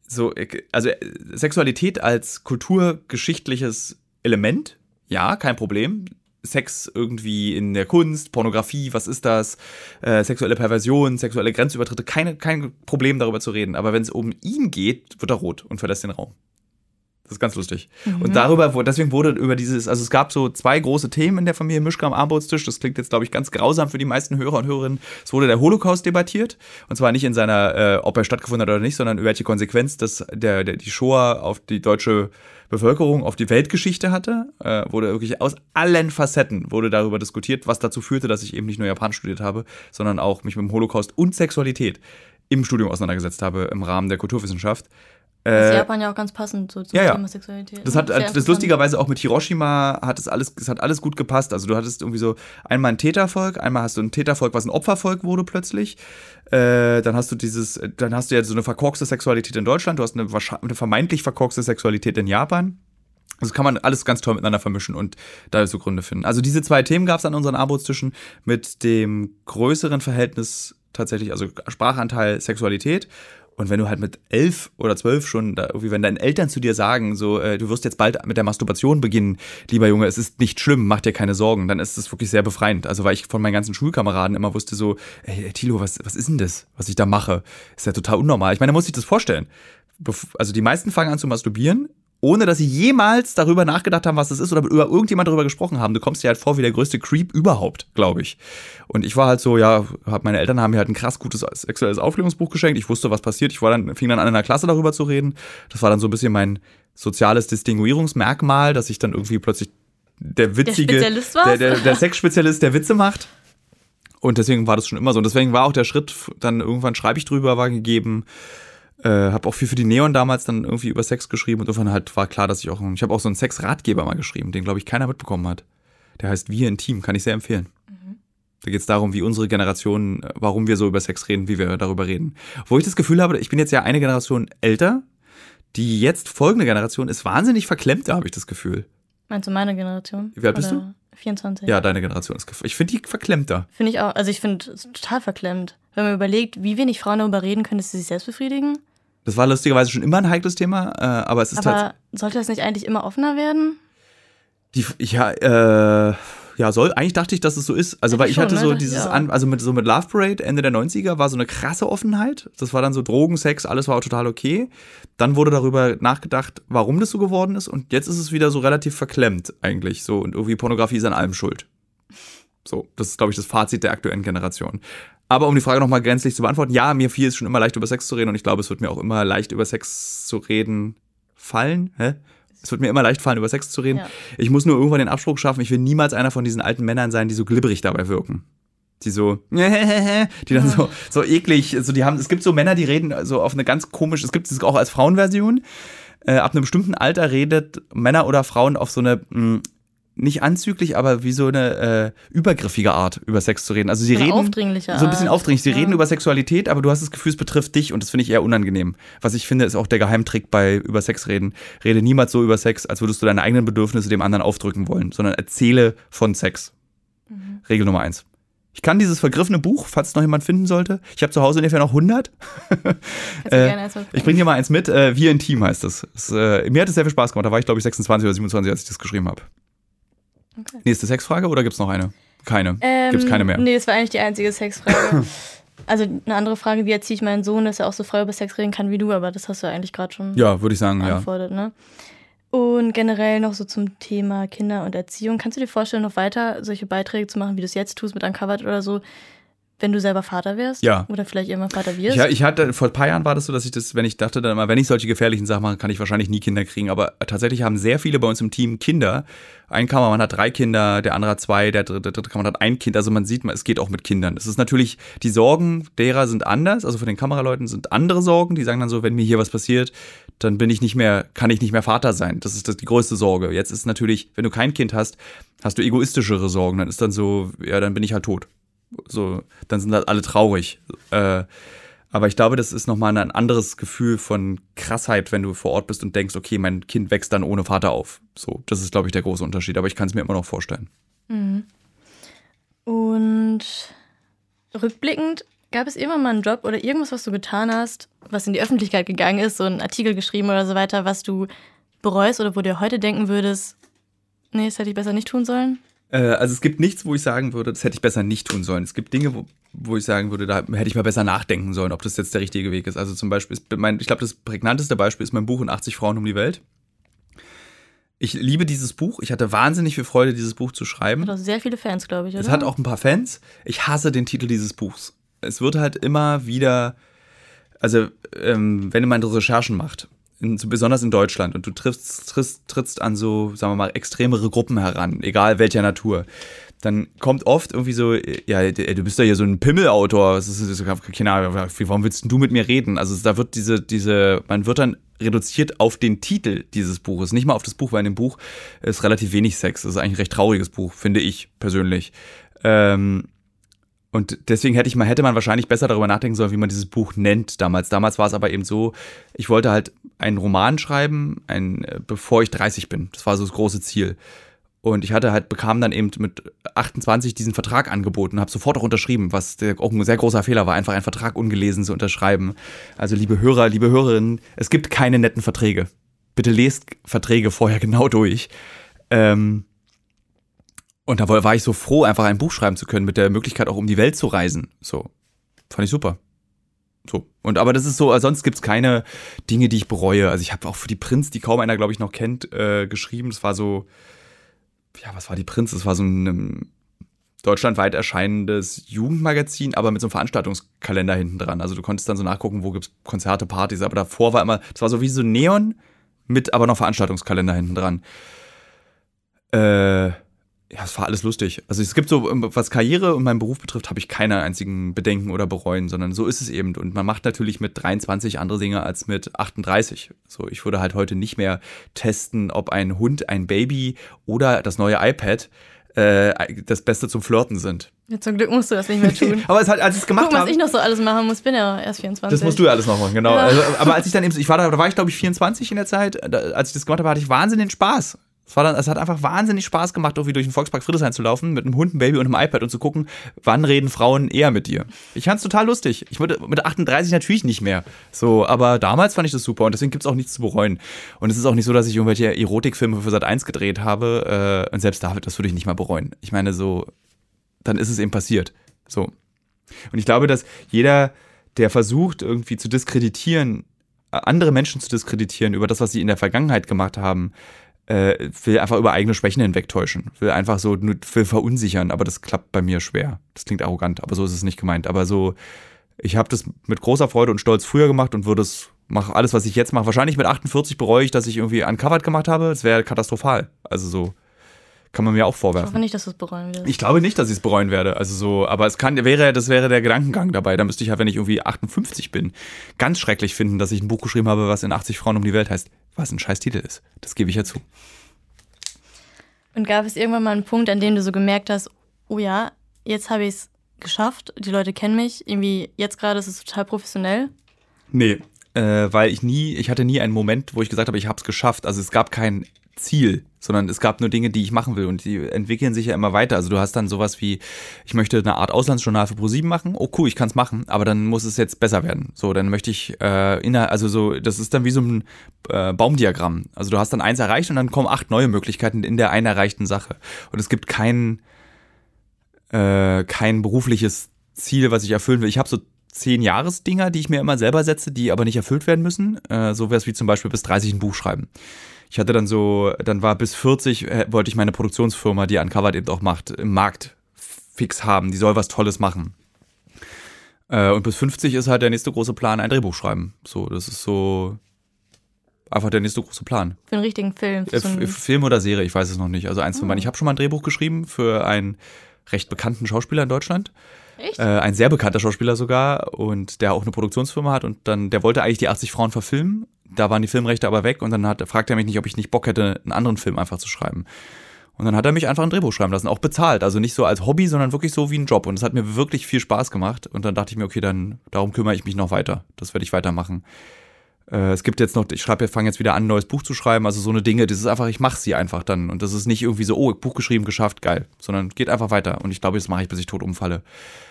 so, also Sexualität als kulturgeschichtliches Element, ja, kein Problem. Sex irgendwie in der Kunst, Pornografie, was ist das? Äh, sexuelle Perversion, sexuelle Grenzübertritte, keine, kein Problem darüber zu reden. Aber wenn es um ihn geht, wird er rot und verlässt den Raum. Das ist ganz lustig. Und darüber, deswegen wurde über dieses, also es gab so zwei große Themen in der Familie Mischke am Armbrotstisch. Das klingt jetzt, glaube ich, ganz grausam für die meisten Hörer und Hörerinnen. Es wurde der Holocaust debattiert. Und zwar nicht in seiner, äh, ob er stattgefunden hat oder nicht, sondern über welche Konsequenz das, der, der, die Shoah auf die deutsche Bevölkerung, auf die Weltgeschichte hatte. Äh, wurde wirklich aus allen Facetten wurde darüber diskutiert, was dazu führte, dass ich eben nicht nur Japanisch studiert habe, sondern auch mich mit dem Holocaust und Sexualität im Studium auseinandergesetzt habe im Rahmen der Kulturwissenschaft. Das ist Äh, Japan ja auch ganz passend so zum ja, ja. Thema Sexualität. das hat Sehr das interessant. lustigerweise auch mit Hiroshima hat es alles, es hat alles gut gepasst. Also du hattest irgendwie so einmal ein Tätervolk, einmal hast du ein Tätervolk, was ein Opfervolk wurde plötzlich. Äh, dann hast du dieses, dann hast du ja so eine verkorkste Sexualität in Deutschland, du hast eine, eine vermeintlich verkorkste Sexualität in Japan. Also kann man alles ganz toll miteinander vermischen und da so Gründe finden. Also diese zwei Themen gab es an unseren Armutstischen mit dem größeren Verhältnis tatsächlich, also Sprachanteil Sexualität Und wenn du halt mit elf oder zwölf schon, da irgendwie, wenn deine Eltern zu dir sagen, so, äh, du wirst jetzt bald mit der Masturbation beginnen, lieber Junge, es ist nicht schlimm, mach dir keine Sorgen, dann ist es wirklich sehr befreiend. Also weil ich von meinen ganzen Schulkameraden immer wusste so, ey, Tilo, was, was ist denn das, was ich da mache? Ist ja total unnormal. Ich meine, da muss ich das vorstellen. Also die meisten fangen an zu masturbieren ohne dass sie jemals darüber nachgedacht haben, was das ist oder über irgendjemand darüber gesprochen haben. Du kommst dir halt vor wie der größte Creep überhaupt, glaube ich. Und ich war halt so, ja, hab, meine Eltern haben mir halt ein krass gutes sexuelles Aufklärungsbuch geschenkt. Ich wusste, was passiert. Ich war dann, fing dann an, in der Klasse darüber zu reden. Das war dann so ein bisschen mein soziales Distinguierungsmerkmal, dass ich dann irgendwie plötzlich der witzige, der, der, der, der Sexspezialist, der Witze macht. Und deswegen war das schon immer so. Und deswegen war auch der Schritt, dann irgendwann schreibe ich drüber, war gegeben. Äh, habe auch viel für die Neon damals dann irgendwie über Sex geschrieben und irgendwann halt war klar, dass ich auch, ich habe auch so einen Sex-Ratgeber mal geschrieben, den glaube ich keiner mitbekommen hat. Der heißt Wir Intim, kann ich sehr empfehlen. Mhm. Da geht es darum, wie unsere Generation, äh, warum wir so über Sex reden, wie wir darüber reden. Wo ich das Gefühl habe, ich bin jetzt ja eine Generation älter, die jetzt folgende Generation ist wahnsinnig verklemmt, da habe ich das Gefühl. Meinst du meine Generation? Wie alt bist du? 24. Ja, deine Generation ist. Ich finde die verklemmter. Finde ich auch. Also ich finde es total verklemmt. Wenn man überlegt, wie wenig Frauen darüber reden können, dass sie sich selbst befriedigen. Das war lustigerweise schon immer ein heikles Thema, äh, aber es ist aber sollte das nicht eigentlich immer offener werden? Die, ja, äh, ja, soll. Eigentlich dachte ich, dass es so ist. Also, ja, weil ich schon, hatte so ne? dieses, ja. an, also mit so mit Love Parade Ende der 90er war so eine krasse Offenheit. Das war dann so Drogen, Sex, alles war auch total okay. Dann wurde darüber nachgedacht, warum das so geworden ist. Und jetzt ist es wieder so relativ verklemmt eigentlich. So und irgendwie Pornografie ist an allem schuld. So, das ist, glaube ich, das Fazit der aktuellen Generation. Aber um die Frage nochmal grenzlich zu beantworten, ja, mir fiel es schon immer leicht über Sex zu reden und ich glaube, es wird mir auch immer leicht über Sex zu reden fallen. Hä? Es wird mir immer leicht fallen, über Sex zu reden. Ja. Ich muss nur irgendwann den Abspruch schaffen, ich will niemals einer von diesen alten Männern sein, die so glibberig dabei wirken. Die so, die dann so, so eklig, so die haben, es gibt so Männer, die reden so auf eine ganz komische, es gibt es auch als Frauenversion. Äh, ab einem bestimmten Alter redet Männer oder Frauen auf so eine mh, nicht anzüglich, aber wie so eine äh, übergriffige Art über Sex zu reden. Also sie so reden aufdringliche so ein bisschen aufdringlich. Sie ja. reden über Sexualität, aber du hast das Gefühl, es betrifft dich und das finde ich eher unangenehm. Was ich finde, ist auch der Geheimtrick bei über Sex reden. Rede niemals so über Sex, als würdest du deine eigenen Bedürfnisse dem anderen aufdrücken wollen, sondern erzähle von Sex. Mhm. Regel Nummer eins. Ich kann dieses vergriffene Buch, falls es noch jemand finden sollte. Ich habe zu Hause ungefähr noch 100. äh, ich bringe dir mal eins mit. Äh, Wir in Team heißt es äh, mir hat es sehr viel Spaß gemacht. Da war ich, glaube ich, 26 oder 27, als ich das geschrieben habe. Okay. Nächste Sexfrage oder gibt es noch eine? Keine. Ähm, gibt es keine mehr? Nee, das war eigentlich die einzige Sexfrage. also eine andere Frage, wie erziehe ich meinen Sohn, dass er auch so frei über Sex reden kann wie du, aber das hast du eigentlich gerade schon Ja, würde ich sagen, ja. Ne? Und generell noch so zum Thema Kinder und Erziehung. Kannst du dir vorstellen, noch weiter solche Beiträge zu machen, wie du es jetzt tust mit Uncovered oder so, wenn du selber Vater wärst? Ja. Oder vielleicht irgendwann Vater wirst? Ja, ich hatte, vor ein paar Jahren war das so, dass ich das, wenn ich dachte dann immer, wenn ich solche gefährlichen Sachen mache, kann ich wahrscheinlich nie Kinder kriegen. Aber tatsächlich haben sehr viele bei uns im Team Kinder. Ein Kameramann hat drei Kinder, der andere hat zwei, der dritte, der dritte Kameramann hat ein Kind. Also man sieht, es geht auch mit Kindern. Es ist natürlich, die Sorgen derer sind anders. Also von den Kameraleuten sind andere Sorgen. Die sagen dann so, wenn mir hier was passiert, dann bin ich nicht mehr, kann ich nicht mehr Vater sein. Das ist das, die größte Sorge. Jetzt ist natürlich, wenn du kein Kind hast, hast du egoistischere Sorgen. Dann ist dann so, ja, dann bin ich halt tot. So, dann sind halt alle traurig. Äh, aber ich glaube, das ist nochmal ein anderes Gefühl von Krassheit, wenn du vor Ort bist und denkst, okay, mein Kind wächst dann ohne Vater auf. So, das ist, glaube ich, der große Unterschied. Aber ich kann es mir immer noch vorstellen. Mhm. Und rückblickend, gab es irgendwann mal einen Job oder irgendwas, was du getan hast, was in die Öffentlichkeit gegangen ist, so ein Artikel geschrieben oder so weiter, was du bereust oder wo du heute denken würdest, nee, das hätte ich besser nicht tun sollen? Äh, also es gibt nichts, wo ich sagen würde, das hätte ich besser nicht tun sollen. Es gibt Dinge, wo, wo ich sagen würde, da hätte ich mal besser nachdenken sollen, ob das jetzt der richtige Weg ist. Also zum Beispiel, ist mein, ich glaube, das prägnanteste Beispiel ist mein Buch in 80 Frauen um die Welt. Ich liebe dieses Buch. Ich hatte wahnsinnig viel Freude, dieses Buch zu schreiben. Hat auch sehr viele Fans, glaube ich, oder? Es hat auch ein paar Fans. Ich hasse den Titel dieses Buchs. Es wird halt immer wieder, also ähm, wenn man Recherchen macht, in, besonders in Deutschland, und du triffst, triffst, trittst an so, sagen wir mal, extremere Gruppen heran, egal welcher Natur, dann kommt oft irgendwie so, ja, du bist ja hier so ein Pimmelautor, das ist, keine Ahnung, warum willst du mit mir reden? Also da wird diese, diese, man wird dann reduziert auf den Titel dieses Buches, nicht mal auf das Buch, weil in dem Buch ist relativ wenig Sex. Das ist eigentlich ein recht trauriges Buch, finde ich persönlich. Ähm, und deswegen hätte ich mal, hätte man wahrscheinlich besser darüber nachdenken sollen, wie man dieses Buch nennt damals. Damals war es aber eben so, ich wollte halt einen Roman schreiben, ein, äh, bevor ich 30 bin. Das war so das große Ziel. Und ich hatte halt, bekam dann eben mit 28 diesen Vertrag angeboten, habe sofort auch unterschrieben, was auch ein sehr großer Fehler war, einfach einen Vertrag ungelesen zu unterschreiben. Also liebe Hörer, liebe Hörerinnen, es gibt keine netten Verträge. Bitte lest Verträge vorher genau durch. Ähm, und da war ich so froh, einfach ein Buch schreiben zu können, mit der Möglichkeit auch um die Welt zu reisen. So. Fand ich super. So. Und aber das ist so, sonst gibt es keine Dinge, die ich bereue. Also ich habe auch für die Prinz, die kaum einer, glaube ich, noch kennt, äh, geschrieben. Das war so, ja, was war die Prinz? Das war so ein ähm, deutschlandweit erscheinendes Jugendmagazin, aber mit so einem Veranstaltungskalender hinten dran. Also du konntest dann so nachgucken, wo gibt's Konzerte, Partys, aber davor war immer, das war so wie so Neon mit aber noch Veranstaltungskalender hinten dran. Äh, ja, es war alles lustig. Also es gibt so, was Karriere und meinen Beruf betrifft, habe ich keine einzigen Bedenken oder bereuen, sondern so ist es eben. Und man macht natürlich mit 23 andere Dinge als mit 38. So, ich würde halt heute nicht mehr testen, ob ein Hund, ein Baby oder das neue iPad äh, das Beste zum Flirten sind. Ja, zum Glück musst du das nicht mehr tun. aber es hat, als ich es gemacht habe. was ich noch so alles machen muss, bin ja erst 24. Das musst du ja alles noch machen, genau. Ja. Also, aber als ich dann eben, ich war da, da war ich glaube ich 24 in der Zeit, da, als ich das gemacht habe, hatte ich wahnsinnig Spaß. Es, war dann, es hat einfach wahnsinnig Spaß gemacht, irgendwie durch den Volkspark Friedrichshain zu laufen, mit einem Hund, einem Baby und einem iPad und zu gucken, wann reden Frauen eher mit dir. Ich fand es total lustig. Ich würde mit 38 natürlich nicht mehr. So, aber damals fand ich das super und deswegen gibt es auch nichts zu bereuen. Und es ist auch nicht so, dass ich irgendwelche Erotikfilme für Sat 1 gedreht habe. Äh, und selbst David, das würde ich nicht mal bereuen. Ich meine, so, dann ist es eben passiert. So. Und ich glaube, dass jeder, der versucht, irgendwie zu diskreditieren, andere Menschen zu diskreditieren über das, was sie in der Vergangenheit gemacht haben, äh, will einfach über eigene Schwächen hinwegtäuschen. Will einfach so, will verunsichern, aber das klappt bei mir schwer. Das klingt arrogant, aber so ist es nicht gemeint. Aber so, ich habe das mit großer Freude und Stolz früher gemacht und würde es, mache alles, was ich jetzt mache. Wahrscheinlich mit 48 bereue ich, dass ich irgendwie uncovered gemacht habe. Das wäre katastrophal. Also so kann man mir auch vorwerfen. Ich glaube nicht, dass du es bereuen wirst. Ich glaube nicht, dass ich es bereuen werde. Also so, aber es kann, wäre, das wäre der Gedankengang dabei. Da müsste ich halt, wenn ich irgendwie 58 bin, ganz schrecklich finden, dass ich ein Buch geschrieben habe, was in 80 Frauen um die Welt heißt was ein scheiß Titel ist. Das gebe ich ja zu. Und gab es irgendwann mal einen Punkt, an dem du so gemerkt hast, oh ja, jetzt habe ich es geschafft, die Leute kennen mich, irgendwie jetzt gerade ist es total professionell? Nee, äh, weil ich nie, ich hatte nie einen Moment, wo ich gesagt habe, ich habe es geschafft. Also es gab kein Ziel, sondern es gab nur Dinge, die ich machen will und die entwickeln sich ja immer weiter. Also du hast dann sowas wie, ich möchte eine Art Auslandsjournal für ProSieben machen. Oh cool, ich kann es machen, aber dann muss es jetzt besser werden. So, dann möchte ich äh, inner, also so, das ist dann wie so ein äh, Baumdiagramm. Also du hast dann eins erreicht und dann kommen acht neue Möglichkeiten in der einen erreichten Sache. Und es gibt kein äh, kein berufliches Ziel, was ich erfüllen will. Ich habe so zehn Jahresdinger, die ich mir immer selber setze, die aber nicht erfüllt werden müssen. Äh, so wäre es wie zum Beispiel bis 30 ein Buch schreiben ich hatte dann so, dann war bis 40, äh, wollte ich meine Produktionsfirma, die Uncovered eben auch macht, im Markt fix haben. Die soll was Tolles machen. Äh, und bis 50 ist halt der nächste große Plan, ein Drehbuch schreiben. So, das ist so einfach der nächste große Plan. Für einen richtigen Film. Für so einen Film oder Serie, ich weiß es noch nicht. Also eins von beiden. Ich habe schon mal ein Drehbuch geschrieben für einen recht bekannten Schauspieler in Deutschland. Echt? Äh, ein sehr bekannter Schauspieler sogar und der auch eine Produktionsfirma hat und dann, der wollte eigentlich die 80 Frauen verfilmen da waren die Filmrechte aber weg und dann hat, fragt er mich nicht, ob ich nicht Bock hätte, einen anderen Film einfach zu schreiben. Und dann hat er mich einfach ein Drehbuch schreiben lassen, auch bezahlt. Also nicht so als Hobby, sondern wirklich so wie ein Job. Und es hat mir wirklich viel Spaß gemacht. Und dann dachte ich mir, okay, dann darum kümmere ich mich noch weiter. Das werde ich weitermachen. Äh, es gibt jetzt noch, ich schreibe, fange jetzt wieder an, ein neues Buch zu schreiben. Also so eine Dinge, das ist einfach, ich mache sie einfach dann. Und das ist nicht irgendwie so, oh, Buch geschrieben, geschafft, geil. Sondern geht einfach weiter. Und ich glaube, das mache ich, bis ich tot umfalle.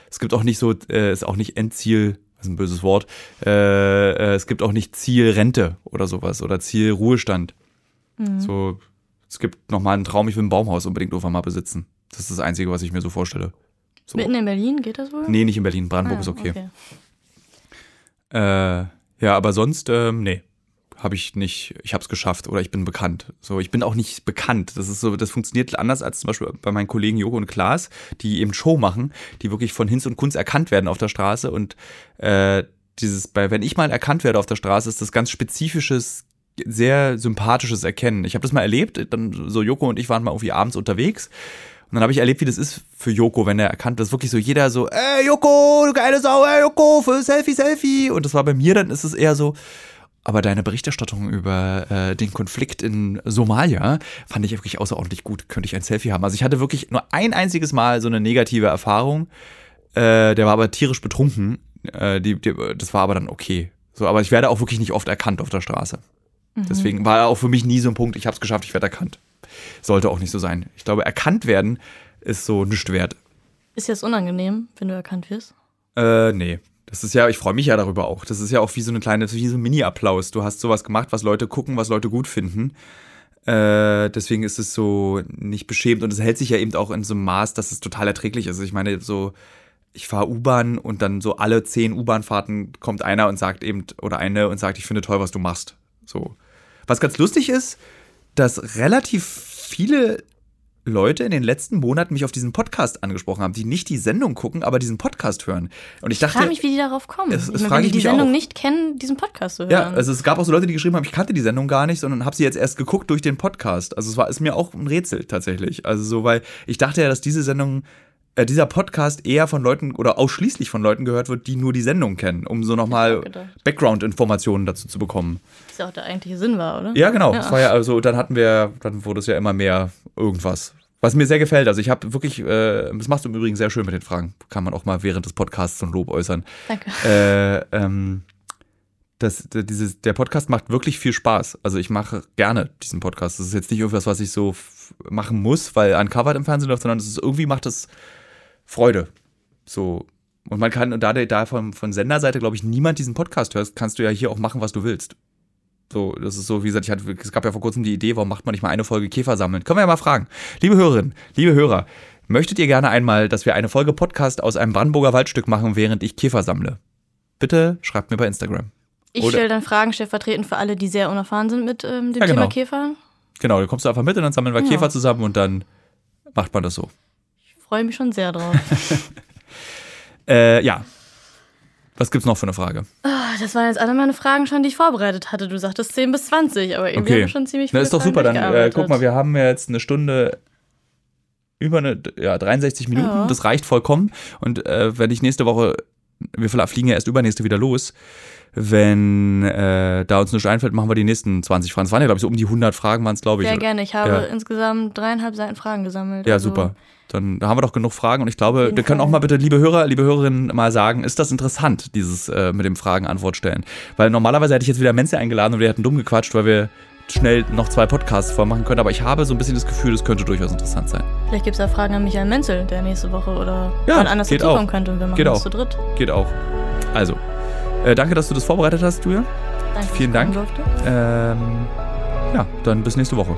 Es gibt auch nicht so, äh, ist auch nicht Endziel, ist ein böses Wort, äh, äh, es gibt auch nicht Ziel Rente oder sowas oder Ziel Ruhestand. Mhm. So, es gibt nochmal einen Traum, ich will ein Baumhaus unbedingt irgendwann mal besitzen. Das ist das Einzige, was ich mir so vorstelle. So. Mitten in Berlin geht das wohl? Nee, nicht in Berlin. Brandenburg ah, ist okay. okay. Äh, ja, aber sonst, ähm, nee habe ich nicht, ich habe es geschafft oder ich bin bekannt. So, ich bin auch nicht bekannt. Das ist so, das funktioniert anders als zum Beispiel bei meinen Kollegen Joko und Klaas, die eben Show machen, die wirklich von Hinz und Kunz erkannt werden auf der Straße und äh, dieses, bei, wenn ich mal erkannt werde auf der Straße, ist das ganz spezifisches, sehr sympathisches Erkennen. Ich habe das mal erlebt, dann so Joko und ich waren mal irgendwie abends unterwegs und dann habe ich erlebt, wie das ist für Joko, wenn er erkannt wird. Wirklich so jeder so, ey Joko, du geile Sau, ey Joko, für Selfie, Selfie. Und das war bei mir dann, ist es eher so, aber deine Berichterstattung über äh, den Konflikt in Somalia fand ich wirklich außerordentlich gut. Könnte ich ein Selfie haben. Also ich hatte wirklich nur ein einziges Mal so eine negative Erfahrung. Äh, der war aber tierisch betrunken. Äh, die, die, das war aber dann okay. So, aber ich werde auch wirklich nicht oft erkannt auf der Straße. Mhm. Deswegen war auch für mich nie so ein Punkt, ich habe es geschafft, ich werde erkannt. sollte auch nicht so sein. Ich glaube, erkannt werden ist so nichts wert. Ist jetzt unangenehm, wenn du erkannt wirst? Äh, nee. Das ist ja, ich freue mich ja darüber auch. Das ist ja auch wie so eine kleine, wie so ein Mini-Applaus. Du hast sowas gemacht, was Leute gucken, was Leute gut finden. Äh, deswegen ist es so nicht beschämt und es hält sich ja eben auch in so einem Maß, dass es total erträglich ist. Ich meine, so, ich fahre U-Bahn und dann so alle zehn U-Bahn-Fahrten kommt einer und sagt eben, oder eine und sagt, ich finde toll, was du machst. So. Was ganz lustig ist, dass relativ viele Leute in den letzten Monaten mich auf diesen Podcast angesprochen haben, die nicht die Sendung gucken, aber diesen Podcast hören. Und ich dachte, Ich frage mich, wie die darauf kommen. Es- es Ich meine, frage wenn die ich die Sendung auch. nicht kennen, diesen Podcast zu hören. Ja, also es gab auch so Leute, die geschrieben haben, ich kannte die Sendung gar nicht, sondern habe sie jetzt erst geguckt durch den Podcast. Also es war ist mir auch ein Rätsel tatsächlich. Also so, weil ich dachte ja, dass diese Sendung, äh, dieser Podcast eher von Leuten oder ausschließlich von Leuten gehört wird, die nur die Sendung kennen, um so nochmal. Background-Informationen dazu zu bekommen. Was ja auch der eigentliche Sinn war, oder? Ja, genau. Ja. Das war ja also, dann hatten wir, dann wurde es ja immer mehr irgendwas. Was mir sehr gefällt. Also ich habe wirklich, äh, das machst du im Übrigen sehr schön mit den Fragen. Kann man auch mal während des Podcasts zum Lob äußern. Danke. äh, ähm, das, dieses, der Podcast macht wirklich viel Spaß. Also ich mache gerne diesen Podcast. Das ist jetzt nicht irgendwas, was ich so machen muss, weil Uncovered im Fernsehen läuft, sondern es ist, irgendwie macht es Freude. So. Und man kann, und da, da von, von Senderseite, glaube ich, niemand diesen Podcast hörst, kannst du ja hier auch machen, was du willst. So, das ist so, wie gesagt, ich hatte, es gab ja vor kurzem die Idee, warum macht man nicht mal eine Folge Käfer sammeln? Können wir ja mal fragen. Liebe Hörerinnen, liebe Hörer, möchtet ihr gerne einmal, dass wir eine Folge Podcast aus einem Brandenburger Waldstück machen, während ich Käfer sammle? Bitte schreibt mir bei Instagram. Ich stelle dann Fragen stellvertretend für alle, die sehr unerfahren sind mit ähm, dem Ja, Thema genau. Käfer. Genau, da kommst du einfach mit und dann sammeln wir Ja. Käfer zusammen und dann macht man das so. Ich freue mich schon sehr drauf. Äh, ja. Was gibt's noch für eine Frage? Ah, das waren jetzt alle meine Fragen schon, die ich vorbereitet hatte. Du sagtest 10 bis 20, aber irgendwie Okay. haben schon ziemlich Na, viele ist doch Fragen super. Dann äh, guck mal, wir haben ja jetzt eine Stunde über eine, ja, 63 Minuten. Ja. Das reicht vollkommen. Und äh, wenn ich nächste Woche, wir fliegen ja erst übernächste wieder los. Wenn äh, da uns nichts einfällt, machen wir die nächsten 20 Fragen. Es waren ja, glaube ich, so um die 100 Fragen waren es, glaube ich. Sehr gerne. Ich habe Ja. insgesamt dreieinhalb Seiten Fragen gesammelt. Ja, also super. Dann da haben wir doch genug Fragen und ich glaube, wir können auch mal bitte, liebe Hörer, liebe Hörerinnen, mal sagen, ist das interessant, dieses äh, mit dem Fragen-Antwort stellen? Weil normalerweise hätte ich jetzt wieder Menze eingeladen und wir hätten dumm gequatscht, weil wir schnell noch zwei Podcasts vormachen können, aber ich habe so ein bisschen das Gefühl, es könnte durchaus interessant sein. Vielleicht gibt es da Fragen an Michael Menzel, der nächste Woche oder Ja, anders geht auch. könnte und wir machen Geht das auch. zu dritt. Geht auch. Also, äh, danke, dass du das vorbereitet hast, Julia. Danke, Vielen Dank. Ähm, ja, dann bis nächste Woche.